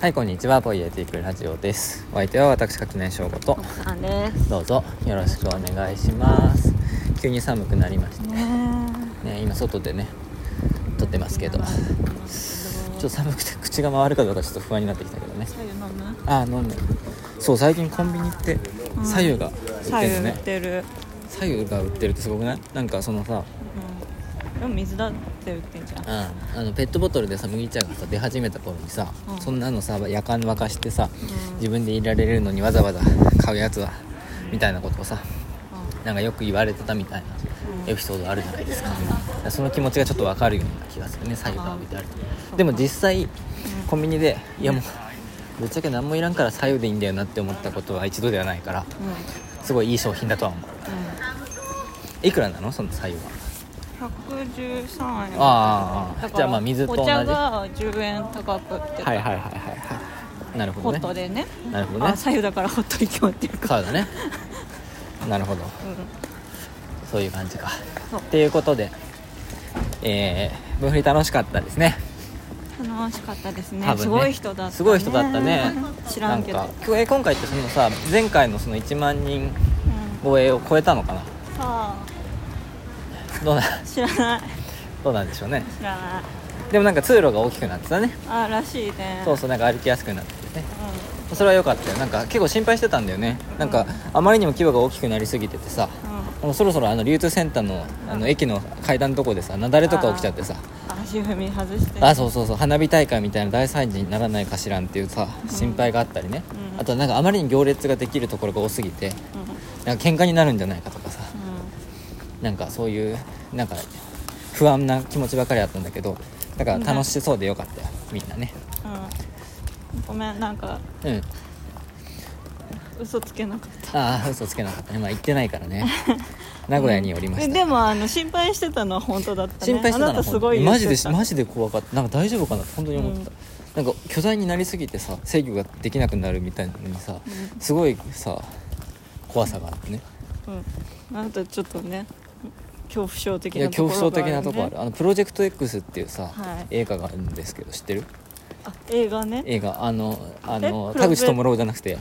はいこんにちは。ポイエティックラジオです。お相手は私垣内翔吾と。どうぞよろしくお願いします。急に寒くなりました。ねね今外でね撮ってますけど。ちょっと寒くて口が回るかどうかちょっと不安になってきたけどね。左右飲む？あ飲むそう最近コンビニってうん。左右が売って左右売るのね、ってる、左右が売ってるってすごくない？なんかそのさうん、でも水だって売ってんじゃん。ああのペットボトルでさ麦茶がさ出始めた頃にさ、うん。そんなのさ夜間沸かしてさうん。自分で入れられるのにわざわざ 買うやつはみたいなことをさなんかよく言われてたみたいなエピソードあるじゃないですか,、その気持ちがちょっとわかるような気がするね左右が置いてあるとでも実際コンビニでいやもうぶっちゃけ何もいらんから左右でいいんだよなって思ったことは一度ではないからうん。すごいいい商品だとは思う。いくらなの？その左右は。うん、113円。ああじゃあまあ水と同じ。お茶が10円高くってはいはいはいはいはい。なるほホどね。ットでね。なるほどね。あ左右だからホットに決まってるか。らそうだね。なるほど。うん。そういう感じか。っていうことでえー、分振り楽しかったですね。楽しかったですね。ね。すごい人だったね。すごい人だったね。知らんけど。なんか今回ってそのさ前回のその1万人うん。超えを超えたのかな。さどうなあ知らない。どうなんでしょうね。知らない。でもなんか通路が大きくなってたね。あらしいね。そうそうなんか歩きやすくなっててね。うそれは良かったよ。なんか結構心配してたんだよね。なんかあまりにも規模が大きくなりすぎててさんうん。もうそろそろあの流通センターのあの駅の階段のとこでさ雪崩とか起きちゃってさ。足踏み外して。あそうそうそう。花火大会みたいな大惨事にならないかしらんっていうさ心配があったりね、うん。あとなんかあまりに行列ができるところが多すぎてうん。なんか喧嘩になるんじゃないかとかさなんかそういうなんか不安な気持ちばかりあったんだけどだから楽しそうでよかったよみんなね。うん。うんごめんなんかうん。嘘つけなかった。ああ嘘つけなかったね。まあ行ってないからね。名古屋におりました、えでもあの心配してたのは本当だったね。心配してたのすごいマジでマジで怖かった。なんか大丈夫かなって本当に思ってた、なんか巨大になりすぎてさ制御ができなくなるみたいなのにさ、うんすごいさ怖さがあってね。うん。あなたちょっとね恐怖症的なところが恐怖症的なとこある。あのプロジェクト X っていうさ、はい。映画があるんですけど知ってる？あ映画ね。映画。あのあのえ？田口智朗じゃなくて？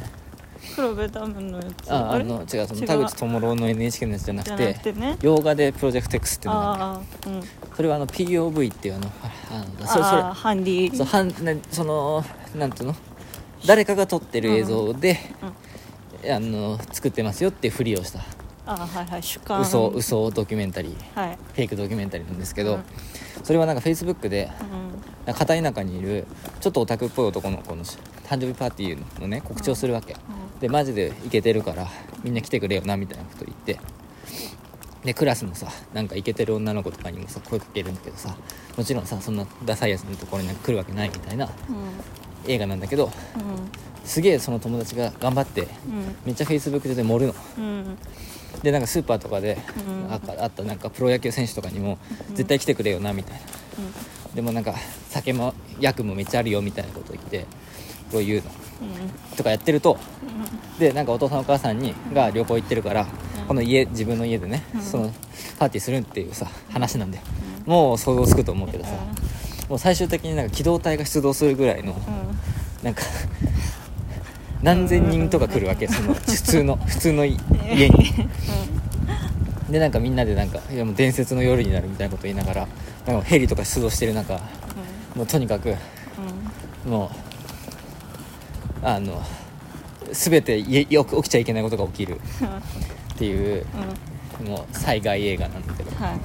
黒部ダムのやつ。ああれ？の違うその田口智朗の NHK のやつじゃなくてね。洋画でプロジェクト X っていうのがある。ああうん。それはあの POV っていうあのあのそれそれハンディ。そうはんなそのなんていうの？誰かが撮ってる映像で、あの作ってますよっていうふりをしたああはいはい主観。嘘嘘ドキュメンタリー。はい。フェイクドキュメンタリーなんですけど、うん。それはなんかフェイスブックでうん片田舎にいるちょっとオタクっぽい男の子の誕生日パーティーのね告知をするわけ、でマジでイケてるからみんな来てくれよなみたいなこと言って。でクラスのさなんかイケてる女の子とかにもさ声かけるんだけどさもちろんさそんなダサいやつのところに来るわけないみたいなうん。映画なんだけどすげえその友達が頑張ってめっちゃフェイスブック上で盛るの。うんうんでなんかスーパーとかでうん。ああったなんかプロ野球選手とかにも絶対来てくれよなみたいな。でもなんか酒も薬もめっちゃあるよみたいなこと言ってこう言うの。うん。とかやってるとでなんかお父さんお母さんにが旅行行ってるから、この家自分の家でね、うん。そのパーティーするっていうさ話なんで、もう想像つくと思うけどさ、もう最終的になんか機動隊が出動するぐらいのうん。なんか何千人とか来るわけその 普通の普通のい家に。でなんかみんなでなんかいやもう伝説の夜になるみたいなこと言いながらなんかヘリとか出動してる中もうとにかくもうあの全ていよく起きちゃいけないことが起きる。っていうもう災害映画なんだけどはい。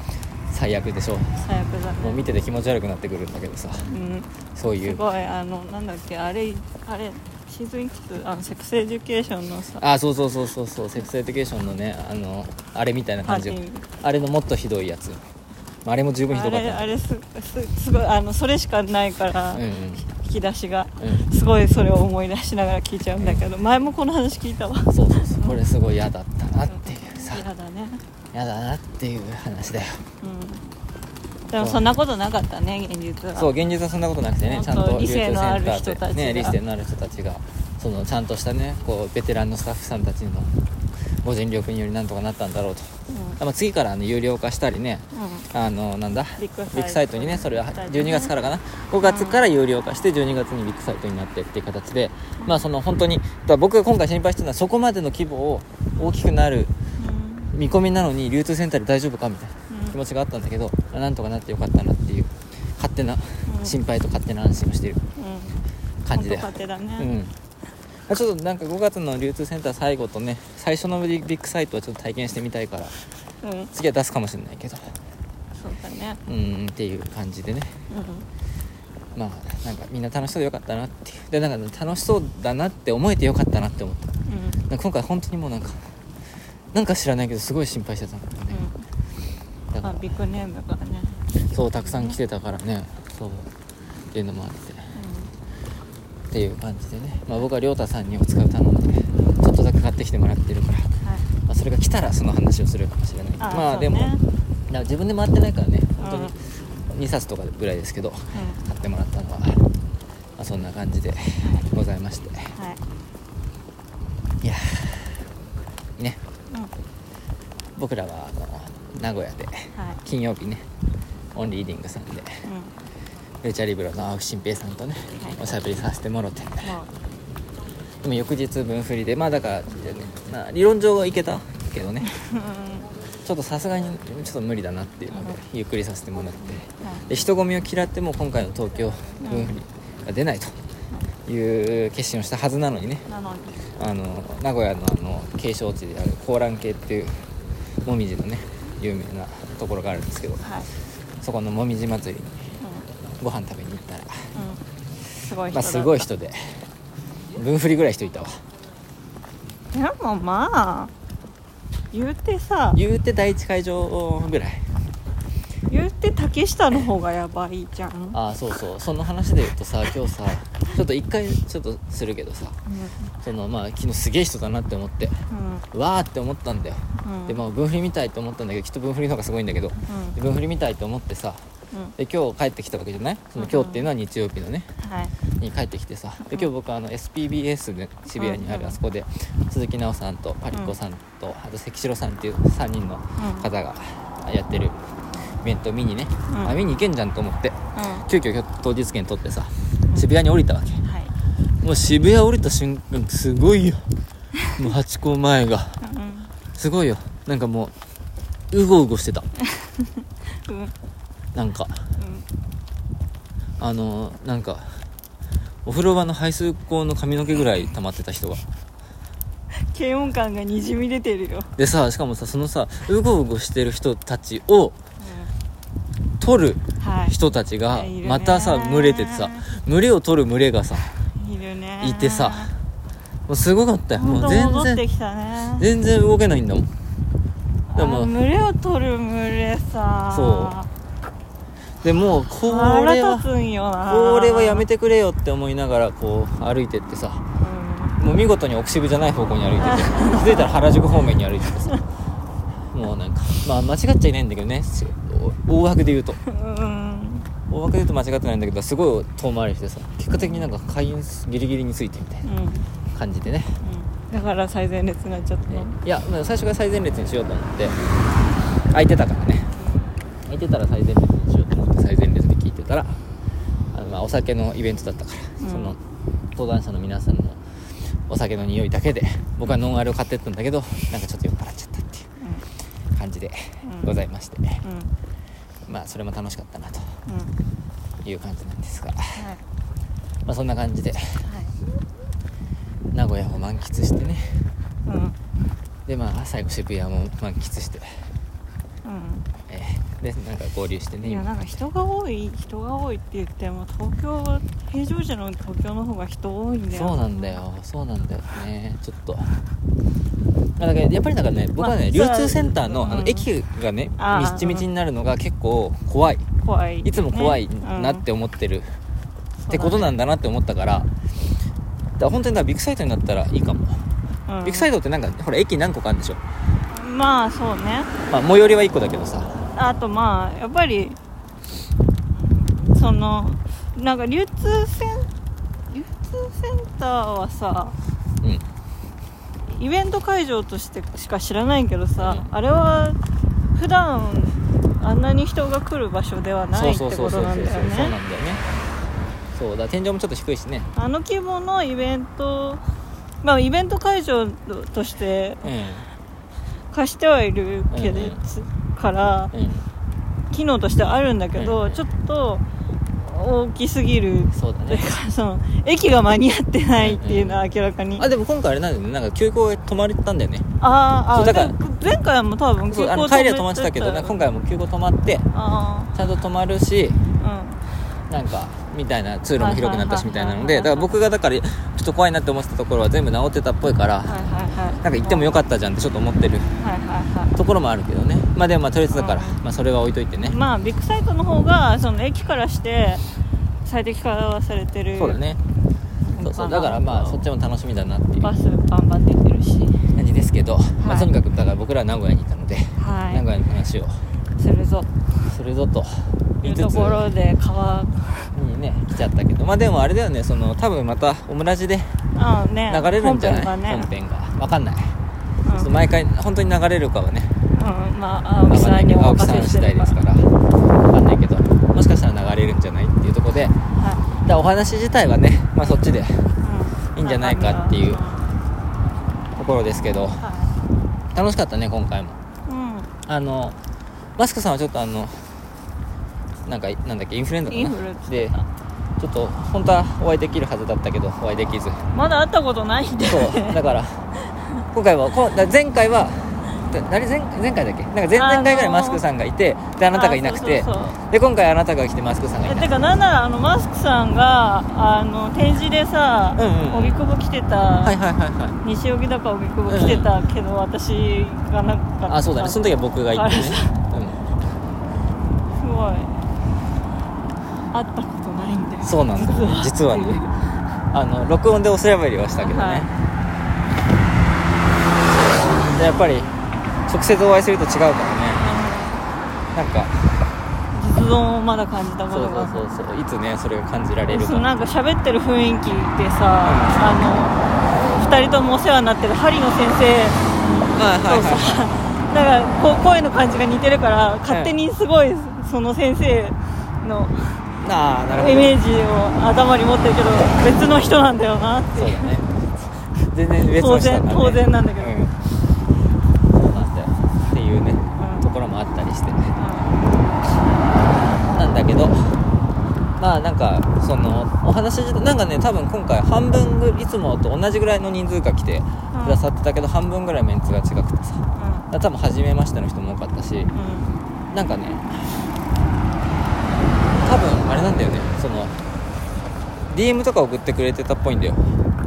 最悪でしょ。最悪だね。もう見てて気持ち悪くなってくるんだけどさ。うん。そういう。すごいあのなんだっけあれあれシーズンいくつ？あの Sex Education のさ。あそうそうそうそうそう。 Sex Education のねあのあれみたいな感じ。よパーティー。あれのもっとひどいやつ。あれも十分ひあどかった。れあれすすすごいあのそれしかないから、うんうん。引き出しが、うん。すごいそれを思い出しながら聞いちゃうんだけど前もこの話聞いたわ。そうそうそう。これすごい嫌だったなっていうさ。嫌だね。嫌だなっていう話だよ。うんでもそんなことなかったね現実は。そう現実はそんなことなくてねちゃんと理性のある流通センターで。人たちが。ね理性のある人たちがそのちゃんとしたねこうベテランのスタッフさんたちのご尽力によりなんとかなったんだろうと。うん。まあ、次からあの有料化したりねうん。あのなんだ？ビッグサイトに。ねそれはみたいなね。12月からかな？5月から有料化して12月にビッグサイトになってっていう形でまあその本当に僕が今回心配してるのはそこまでの規模を大きくなる見込みなのに流通センターで大丈夫かみたいな気持ちがあったんだけどまあなんとかなってよかったなっていう勝手なうん。心配と勝手な安心をしている。うん。感じで本当勝手だね。うん。まあちょっとなんか5月の流通センター最後とね最初のビッグサイトはちょっと体験してみたいからうん。次は出すかもしれないけど。そうだね。うんっていう感じでね。うまあなんかみんな楽しそうでよかったなっていう。でなんか楽しそうだなって思えてよかったなって思った。んうん。なんか今回本当にもうなんかなんか知らないけどすごい心配してたんだよね、だかうんあビッグネームだからね。らそうたくさん来てたからね。そう。っていうのもあって。っていう感じでね、まあ、僕は亮太さんにお使いを頼んでちょっとだけ買ってきてもらってるから、はい。まあ、それが来たらその話をするかもしれない。あまあでも、自分で回ってないからね。本当うん。に2冊とかぐらいですけどう買ってもらったのは、まあ、そんな感じでございまして。んはい。いやー。ね。うん。僕らはあの名古屋ではい。金曜日ねオンリーディングさんでうん。ルチャリブロの青木新平さんとね、はい。おしゃべりさせてもろて。もでも翌日分振りでまあだから、ねまあ、理論上はいけたけどね。ちょっとさすがにちょっと無理だなっていうのでゆっくりさせてもらって。はい。で人混みを嫌っても今回の東京分振りが出ないという決心をしたはずなのにね。あの名古屋のあの景勝地である高蘭系っていうもみじのね有名なところがあるんですけどはい。そこのもみじ祭りにうご飯食べに行ったら、んうん。すごい人まあ、すごい人で分振りぐらい人いたわ。でもまあ言うてさ言うて第一会場ぐらい。言うて竹下の方がやばいじゃん。ああそうそう。その話で言うとさ今日さちょっと一回ちょっとするけどさそのまあ昨日すげえ人だなって思ってうん。わーって思ったんだよ、うんでまあ分振り見たいと思ったんだけどきっと分振りの方がすごいんだけど、分振り見たいと思ってさうん。で今日帰ってきたわけじゃない？その今日っていうのは日曜日のねはい。に帰ってきてさで今日僕あの SPBS で渋谷にあうん。るあそこで鈴木奈緒さんとパリコさんとあと関城さんっていう3人の方がやってるイベントを見にね、うん。あ見に行けんじゃんと思ってう急遽当日券取ってさ渋谷に降りたわけ。もう渋谷降りた瞬間すごいよ。もうハチ公前が。うんすごいよ。なんかもううごうごしてた。うん。うんなん。かあのーなんかお風呂場の排水口の髪の毛ぐらい溜まってた人が。軽音感がにじみ出てるよ、でさしかもさそのさうごうごしてる人たちを取る人たちがいるねまたさ群れててさ群れを取る群れがさいるねいてさもうすごかったよ。もう全然。戻ってきたね。全然動けないんだもん。であも群れを取る群れさ。そう。でもうこ腹れはこれはやめてくれよって思いながらこう歩いてってさ。もう見事に奥渋じゃない方向に歩いてて 気づいたら原宿方面に歩いててさ。もうなんかまあ間違っちゃいないんだけどね。す大枠で言うと。うん。うん大枠で言うと間違ってないんだけどすごい遠回りしてさ。結果的になんか会員ギリギリについてみたいな。うんうん感じでね。だから最前列になっちゃったの、いやまあ最初から最前列にしようと思って。空いてたからね。空いてたら最前列にしようと思って最前列で聞いてたらあのまあお酒のイベントだったから、うん。その登壇者の皆さんのお酒の匂いだけで僕はノンアルを買ってったんだけどなんかちょっと酔っ払っちゃったっていう感じでうん。ございまして、うんうん。まあそれも楽しかったなとうん。いう感じなんですが、はい。まあ、そんな感じではい名古屋を満喫してね。うん。でまあ最後渋谷も満喫して、うえーでなんか合流してねん、いやなんか人が多い人が多いって言っても東京平常時の東京の方が人多いんだよ。そうなんだよ。そうなんだよね。ちょっと。まあだからやっぱりなんかね僕はね、まあ流通センターの,、あのうん。駅がねみっちみちになるのが結構怖い。怖い、いつも怖いねなって思ってる、うん。ってことなんだなって思ったからら本当にだからビッグサイトになったらいいかも、うん。ビッグサイトってなんかほら駅何個かあるんでしょ、まあそうね。まあ、最寄りは1個だけどさ。あとまあやっぱりそのなんか流通セン流通センターはさうん。イベント会場としてしか知らないけどさ、うあれは普段あんなに人が来る場所ではないってことそうなんだよねそうだ天井もちょっと低いしね。あの規模のイベントまあイベント会場としてうん貸してはいるけど、うんうんからうん機能としてはあるんだけど、うんちょっと大きすぎる。そうだね。その駅が間に合ってないっていうのは明らかに、あでも今回あれなんだよね。なんか休校が止まったんだよね。あーあだからで前回も多分そうあの帰りは止まってたけど今回はもう休校止まってあちゃんと止まるしあなんかみたいな通路も広くなったしみたいなのでだから僕がだからちょっと怖いなって思ってたところは全部治ってたっぽいからなんか行ってもよかったじゃんってちょっと思ってるところもあるけどね。まあでもまあとりあえずだからうんまあそれは置いといてね。いまあビッグサイトの方がその駅からして最適化はされてるそうだね。そうそうだからまあそっちも楽しみだなっていうバスバンバン出てるし。感じですけど、まあ、はいとにかくだから僕らは名古屋にいたので、はい。名古屋の話をするぞ。するぞとというところで川にね来ちゃったけど。まあでもあれだよねその多分またオムラジで流れるんじゃない？本編がね。本編が。分かんない、うん。毎回本当に流れるかはね。うんまあ青木さんにお任せしてる第ですから。分かんないけどもしかしたら流れるんじゃないっていうところで。はらお話自体はね、まあ、そっちでい、うん。いいんじゃないかっていうはところですけど。楽しかったね今回も。いうん。あのマスクさんはちょっとあのなんかなんだっけインフルエンザかな？インフルっつってでちょっと本当はお会いできるはずだったけどお会いできず。まだ会ったことないんで。そうだから今回はこだ前回はだ誰前前回だっけ？なんか前々回ぐらいマスクさんがいてであなたがいなくて。で今回あなたが来てマスクさんがいえないて。かなんならあのマスクさんがあの展示でさうんうん荻窪来てた、はいはいはいはい。西荻だか荻窪来てたけど、私がなかった。あそうだね。その時は僕が行ってねあれすごい会ったことないんで。うんそうなんだ実はね。あの録音でおしゃべりはしたけどね、はい。でやっぱり直接お会いすると違うからね。なんか実存をまだ感じたこそうとがそうそうそう。いつねそれが感じられるかなんか喋ってる雰囲気でさ、あの2人ともお世話になってる針野先生。はいはいとさ、はだからこう声の感じが似てるから勝手にすごいその先生のいああなるほど。イメージを頭に持ってるけど別の人なんだよなっていう。そうだね全然別当の人だから、ね、然当然なんだけど、うん。そうなんだよっていうね、うん。ところもあったりしてうなんだけどまあなんかそのお話なんかね多分今回半分ぐいつもと同じぐらいの人数が来てくださってたけど、半分ぐらいメンツが違くてさ。だから多分初めましての人も多かったし。んうん。なんかねあれなんだよね。その DM とか送ってくれてたっぽいんだよ。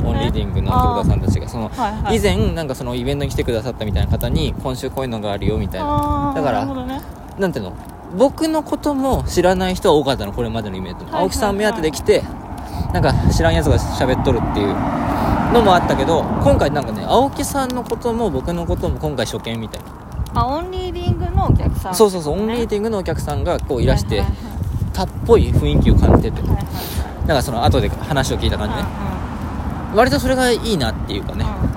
オンリーディングの徳田さんたちが。その、はいはい。以前なんかそのイベントに来てくださったみたいな方に今週こういうのがあるよみたいな。だからね。なんていうの？僕のことも知らない人は多かったのこれまでのイベントの、はいはいはい。青木さん目当てで来てなんか知らんやつが喋っとるっていうのもあったけど今回なんかね青木さんのことも僕のことも今回初見みたいな、あオンリーディングのお客さんそうそうそうオンリーデディングのお客さんがこういらして、はいたっぽい雰囲気を感じてて。はいはい。はいだからその後で話を聞いた感じね。割とそれがいいなっていうかね。うん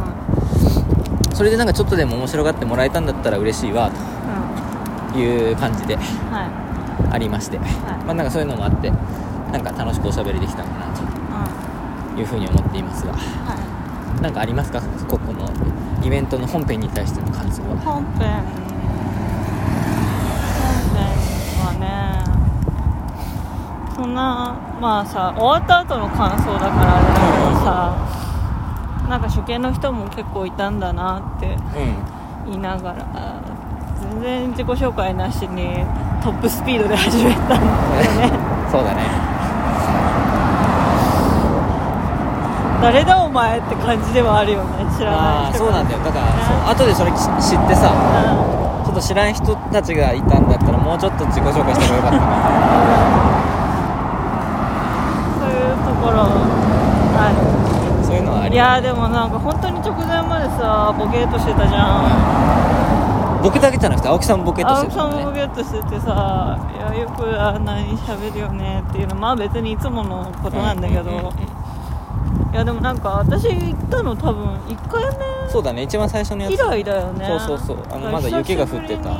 それでなんかちょっとでも面白がってもらえたんだったら嬉しいわうん。という感じでうんはい。ありまして、まあなんかそういうのもあってなんか楽しくおしゃべりできたのかなうんというふうに思っていますが。はなんかありますか？ここのイベントの本編に対しての感想いは。本編本編はねそんなまあさ終わった後の感想だからあれだけどさなんか初見の人も結構いたんだなってうん。言いながら全然自己紹介なしにトップスピードで始めたんだよね。そうだね。誰だお前って感じではあるよね。知らない人そうなんだよ。だから、う後でそれ知ってさうちょっと知らん人たちがいたんだったらもうちょっと自己紹介した方がよかったなそういうところはそういうのはあり。いいやーでもなんか本当に直前までさボケーっとしてたじゃん。僕だけじゃなくて青木さんもボケっとし青木さんもボケっとしててさいやよくあんなに喋るよねっていうの。まあ別にいつものことなんだけど、いやでもなんか私行ったの多分1回目そうだね。一番最初のやつ。以来だよね。そうそうそう。あのまだ雪が降ってた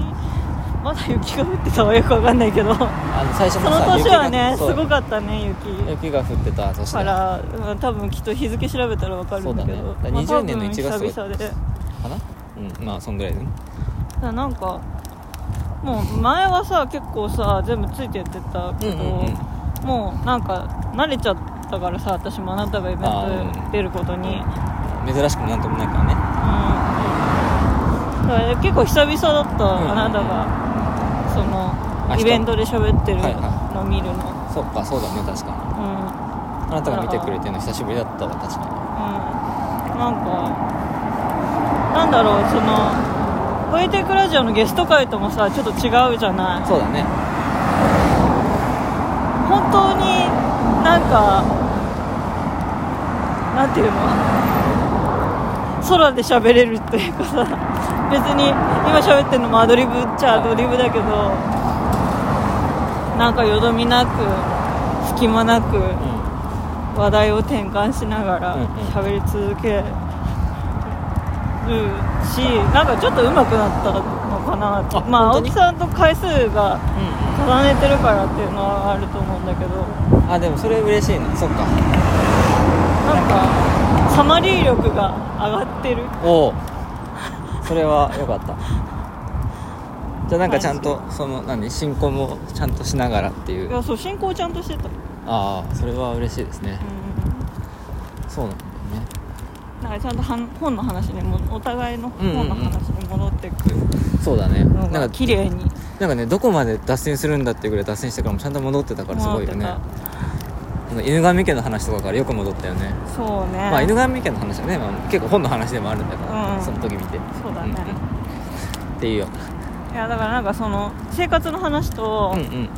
まだ雪が降ってたわよくわかんないけど。そのあの最初のさ年はねすごかったね雪。雪が降ってたそしてから、うん多分きっと日付調べたらわかるんだけど。そうだね。だから20年の1月まあ多分久々で。だかかな？うんまあそんぐらいでね。らなんかもう前はさ結構さ全部ついてってたけど、うんうんうん。もうなんか慣れちゃったからさ私もあなたがイベント出ることに、珍しくもなんともないからね。うん、だから結構久々だった、ん。あなたがイベントで喋ってるはいはの見るの、そっかそうだね確かに。うん。あなたが見てくれてるの久しぶりだったわ確かうん。なんかなんだろうその「ポエテックラジオ」のゲスト会ともさちょっと違うじゃない。にそうだね。本当になんかなんていうの？空で喋れるっていうかさ。別に今喋ってるのもアドリブっちゃアドリブだけどなんかよどみなく隙間なくう話題を転換しながら喋り続けるしなんかちょっと上手くなったのかなって。あまあ青木さんと回数がん。重ねてるからっていうのはあると思うんだけど。うんあでもそれ嬉しいねそっか。なんかサマリー力が上がってる。おおそれはよかったじゃあなんかちゃんとその何進行もちゃんとしながらっていいうやそう進行ちゃんとしてた、うああそれは嬉しいですね。ん、そうなんだよね。なんかちゃんとはん本の話にもお互いのうんうんうん。本の話に戻っていくそうだね。なんか綺麗に。なんかねどこまで脱線するんだっていうぐらい脱線してからもちゃんと戻ってたからすごいよね。犬神家の話とかからよく戻ったよね。たそうね。まあ犬神家の話はね、まあ、結構本の話でもあるんだけど、うんその時見て。そうだね、んっていうよいやだからなんかその生活の話と、うんうん。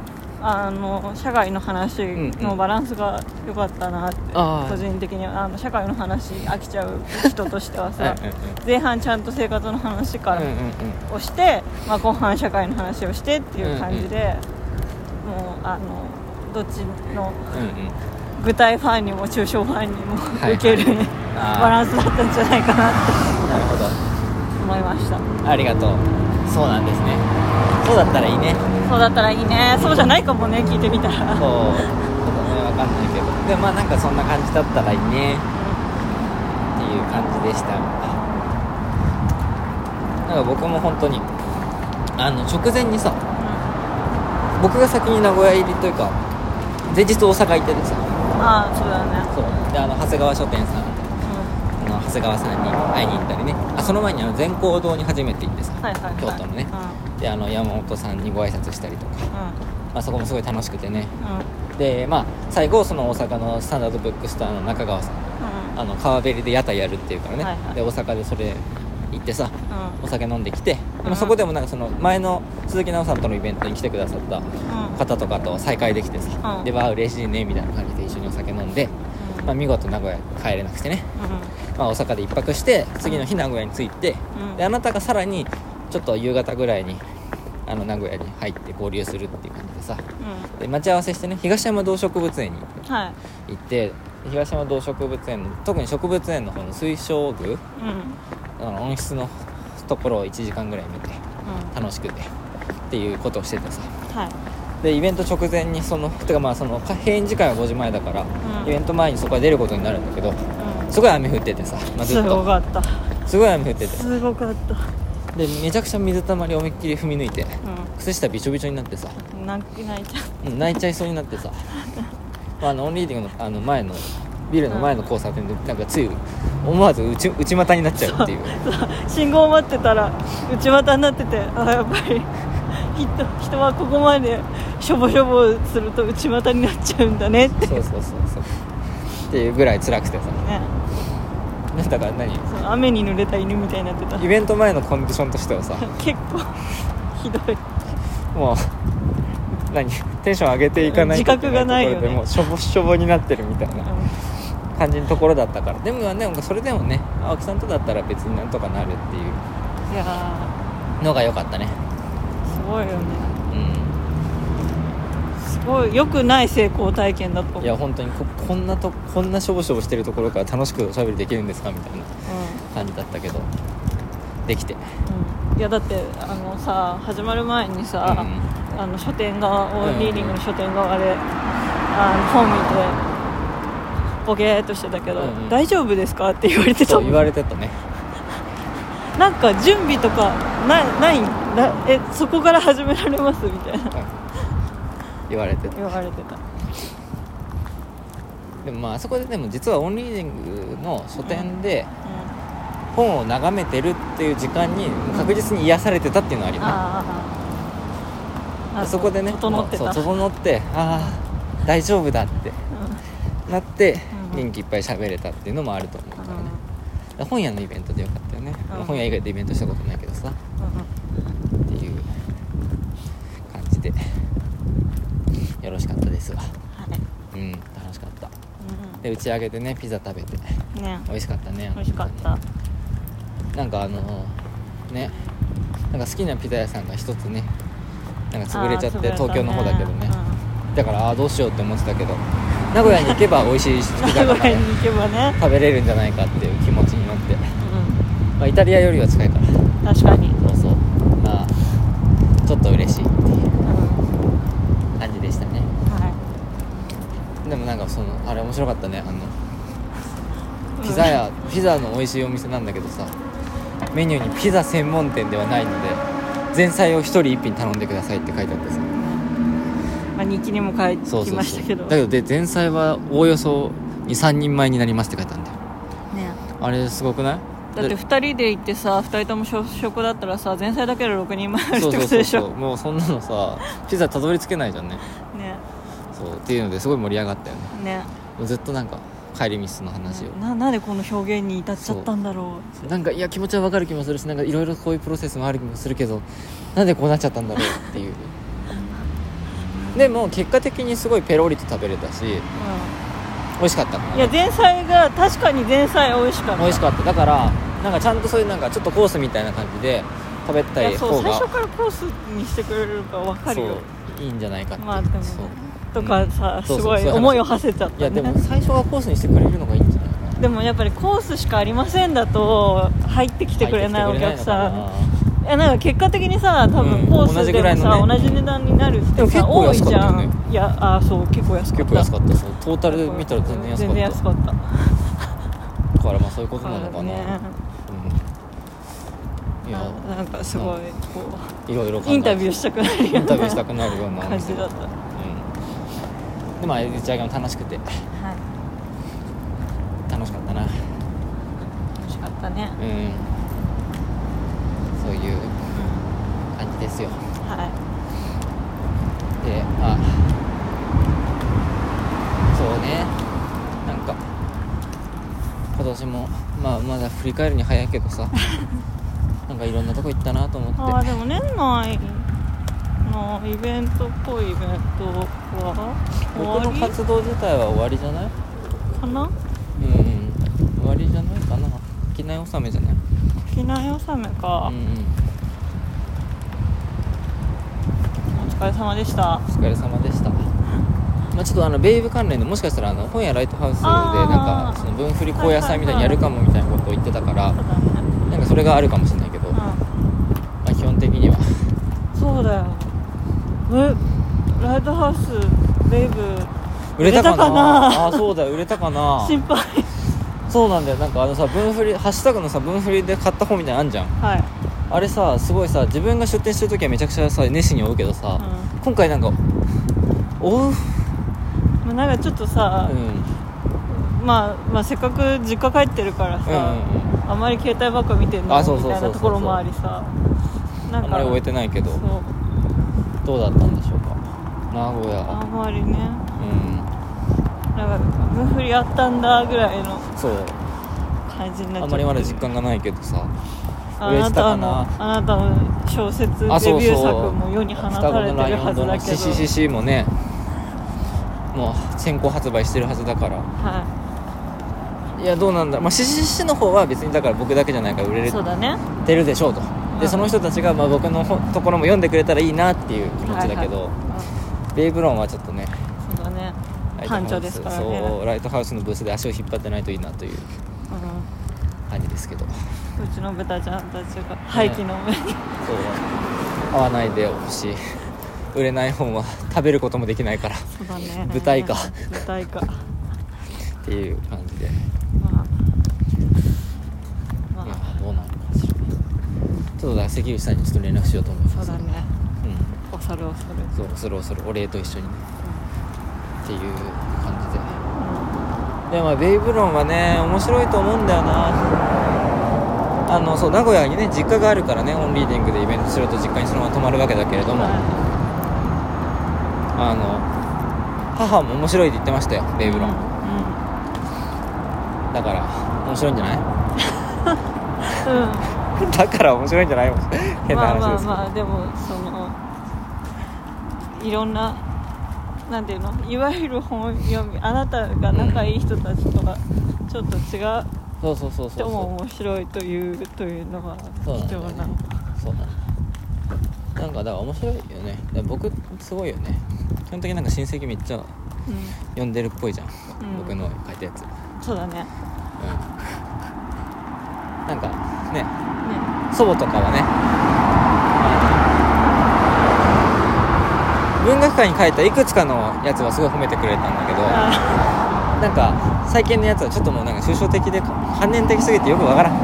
あの社会の話のバランスが良かったなって、あー。個人的には。あの社会の話飽きちゃう人としてはさ うんうんうん。前半ちゃんと生活の話からうんうんをして、まあ、後半社会の話をしてっていう感じで、もうあのどっちのうんうん。うん具体ファンにも抽象ファンにもはい受ける、バランスだったんじゃないかなってなるほど。思いました。ありがとうそうなんですね。そうだったらいいね。そうだったらいいね。そうじゃないかもね聞いてみたら。そう。ちょっとねわかんないけど。でもまあなんかそんな感じだったらいいね。っていう感じでした。なんか僕も本当にあの直前にさ僕が先に名古屋入りというか前日大阪行っててさ。ああそうだね。そう。であの長谷川書店さんうあの長谷川さんに会いに行ったりね。あその前にあの善光堂に初めて行ってさんはいはいはい。京都のね。うん。であの山本さんにご挨拶したりとか、まあ、そこもすごい楽しくてね。うん。でまあ最後その大阪のスタンダードブックストアの中川さん。うん。あの川べりで屋台やるっていうからね、はいはい。で大阪でそれ行ってさうん。お酒飲んできて、でうん。もそこでもなんかその前の鈴木奈緒さんとのイベントに来てくださったうん。方とかと再会できてさ、うん。でわあ嬉しいねみたいな感じで一緒にお酒飲んで、うん。まあ、見事名古屋帰れなくてね、まあ、大阪で一泊して次の日名古屋に着いて、うん。であなたがさらにちょっと夕方ぐらいにあの名古屋に入って合流するっていう感じでさ。うん。で待ち合わせしてね東山動植物園に行って東山動植物園の特に植物園の方の水晶宮うん。あの温室のところを1時間ぐらい見てうん。楽しくてっていうことをしててさ。はい。でイベント直前にそのてかまあそのか閉園時間は5時前だから、うん。イベント前にそこは出ることになるんだけどうんすごい雨降っててさ、まあ、ずすっと。ごかった。すごい雨降ってて。すごかった。でめちゃくちゃ水たまり思いっきり踏み抜いてう靴下びちょびちょになってさ、ん泣き泣いちゃう。ん泣いちゃいそうになってさ。まああのオンリーディングのあの前のビルの前の交差点でなんかつい思わず内内股になっちゃうっていう。信号待ってたら内股になっててあやっぱり人人はここまでしょぼしょぼすると内股になっちゃうんだねって。そうそうそうそう。っていうぐらい辛くてさ。ねだから何？雨に濡れた犬みたいになってた。イベント前のコンディションとしてはさ。結構ひどい。もう何？テンション上げていかないと自覚がないよね。もうしょぼしょぼになってるみたいなう感じのところだったから。でもねそれでもね青木さんとだったら別になんとかなるっていうんいやのが良かったね。ーすごいよねごい良くない成功体験だといや本当にここんなとこんなしょぼしょぼしてるところから楽しくおしゃべりできるんですかみたいなう感じだったけど。できて。ん、うん。いやだってあのさ始まる前にさ、あの書店側オーリーディングの書店側で、あの本見てボケーっとしてたけど、うんうん。大丈夫ですかって言われてた。そう言われてたね。なんか準備とかなないなえそこから始められますみたいな言われてた。言われてた。でもまああそこででも実はオンリーディングの書店で本を眺めてるっていう時間に確実に癒されてたっていうのはあるよね、ああそこでね整ってた。そう整ってああ大丈夫だってなってうん。元気いっぱい喋れたっていうのもあると思うからね、本屋のイベントでよかったよね、うん。本屋以外でイベントしたことないけどさ。っていう感じでよろしかったですわ。はい。うん楽しかった。うで打ち上げでねピザ食べて。んね。美味しかったね。美味しかった。なんかあのね。なんか好きなピザ屋さんが一つね。なんか潰れちゃってね。東京の方だけどね。うん。だからああどうしようって思ってたけど名古屋に行けば美味しいピザが名古屋に行けばね、食べれるんじゃないかっていう気持ちになって、うまあ、イタリアよりは近いから。ん、確かに、そうそう。まあちょっと嬉しいっていううん感じでしたねはでもなんかそのあれ面白かったねあの。い、ピザ屋、ピザの美味しいお店なんだけどさメニューにピザ専門店ではないので前菜を1人1品頼んでくださいって書いてあってさ。まあ、日記にも書いてきましたけど。だけどで前菜はおおよそ23人前になりますって書いてあるんだよ。ね。あれすごくない？だって2人で行ってさ2人とも小食だったらさ前菜だけで6人前あるってそうそうそうそう。もうそんなのさピザたどり着けないじゃんねねそうっていうのですごい盛り上がったよね。ね。ずっとなんか帰り道の話を。ななんでこの表現に至っちゃったんだろう。なんかいや気持ちはわかる気もするしなんかいろいろこういうプロセスもある気もするけどなんでこうなっちゃったんだろうっていう。でも結果的にすごいペロリと食べれたし美味しかったうん、いや前菜が確かに前菜美味しかった。美味しかった。だからなんかちゃんとそういうなんかちょっとコースみたいな感じで食べたいやそうい方が最初からコースにしてくれるか分かるよ。そういいんじゃないかってまあでもね。そうとかさ、すごい思いを馳せちゃった、ね、いやでも最初はコースにしてくれるのがいいんじゃない？かなでもやっぱりコースしかありませんだと入ってきてくれないお客さん。いやなんか結果的にさ多うん分コースでもさ、ぐらいのね。同じ値段になるってさ構安かった多いじゃん。いやあそう結構安かった。結構安かった。そうトータルで見たら全然安かった。全然安かった。だからまあそういうことなのかな、ね。うん。いやななんかすごいこいろいろうインタビューししたくなるようなインタビューしたくなるような感じだった。うんでまあ打ち上げも楽しくて。はい。楽しかったな。うん楽しかったね。そういう感じですよ。はい。でまあ。そうね。なんか今年もまあまだ振り返るに早いけどさ。なんかいろんなとこ行ったなと思って。ああでも年内のイベントっぽいイベントは終僕の活動自体は終わりじゃない？かな？うん終わりじゃないかな。機内納めじゃない？機内納めか。うん、うん。お疲れ様でした。お疲れ様でした。まあちょっとあのベイブ関連でもしかしたらあの本屋ライトハウスであー。なんかその分振り高野菜みたいにやるかもみたいなことを言ってたからそうだねなんかそれがあるかもしれないけど、まうあ基本的には。んそうだよえライトハウスベイブ。売れたかな？ああそうだよ売れたかな？心配。そうなんだよ。なんかあのさ分振りハッシュタグのさ分振りで買った本みたいなのあんじゃん。はい、あれさすごいさ自分が出店してる時はめちゃくちゃさ熱心に追うけどさ、う今回なんか追う、んまあ、なんかちょっとさう、ん。まあ、まあせっかく実家帰ってるからさ、うんうんうん。あまり携帯ばっか見てんの？みたいなところもありさ。なんかあんまり終えてないけど。そうどうだったんでしょうか？名古屋。あんまりね。うん。なんか分振りあったんだぐらいのそう。感じになっちゃって。あんまりまだ実感がないけどさ。あなたのあなたの小説デビュー作も世に放たれてるはずだけど。シシシシもねもう先行発売してるはずだから。はい。やどうなんだまあシシシの方は別にだから僕だけじゃないから売れいそうだね。てるでしょうと。うんでその人たちがまあ僕のほところも読んでくれたらいいなっていう気持ちだけど、はいはいベイブロンはちょっとねうんそうだね。班長ですからね。そうライトハウスのブースで足を引っ張ってないといいなといううん。感じですけど。そううちの豚ちゃんたちが廃棄の上に、合わないでほし。い売れない本は食べることもできないから。そうだね。舞台か舞台かっていう感じで、まあまいやあどうなるかもしれないちょっと関口さんにちょっと連絡しようと思います。そうだね。うん。恐る恐る。そうそろそろお礼と一緒にね。っていう感じで。うでまあベイブロンはね面白いと思うんだよな。あのそう名古屋にね実家があるからねオンリーディングでイベントすると実家にそのまま泊まるわけだけれども、んはあの母も面白いって言ってましたよベイブロン、いうん。だから面白いんじゃない？うん だから面白いんじゃない 変なまあまあ話ですけど、まあでもそのいろんななんていうの？いわゆる本読みあなたが仲いい人たちとかちょっと違うそうそうそうそう人も面白いというというのがそうなん貴重な。そうなんだなんかだから面白いよね。だから僕すごいよね。基本的になんか親戚めっちゃうん。読んでるっぽいじゃん、ん。僕の書いたやつ。そうだね。うん。なんかね。ね。祖母とかはね。文学館に書いたいくつかのやつはすごい褒めてくれたんだけどあなんか最近のやつはちょっともうなんか抽象的で反念的すぎてよくわからん。うん。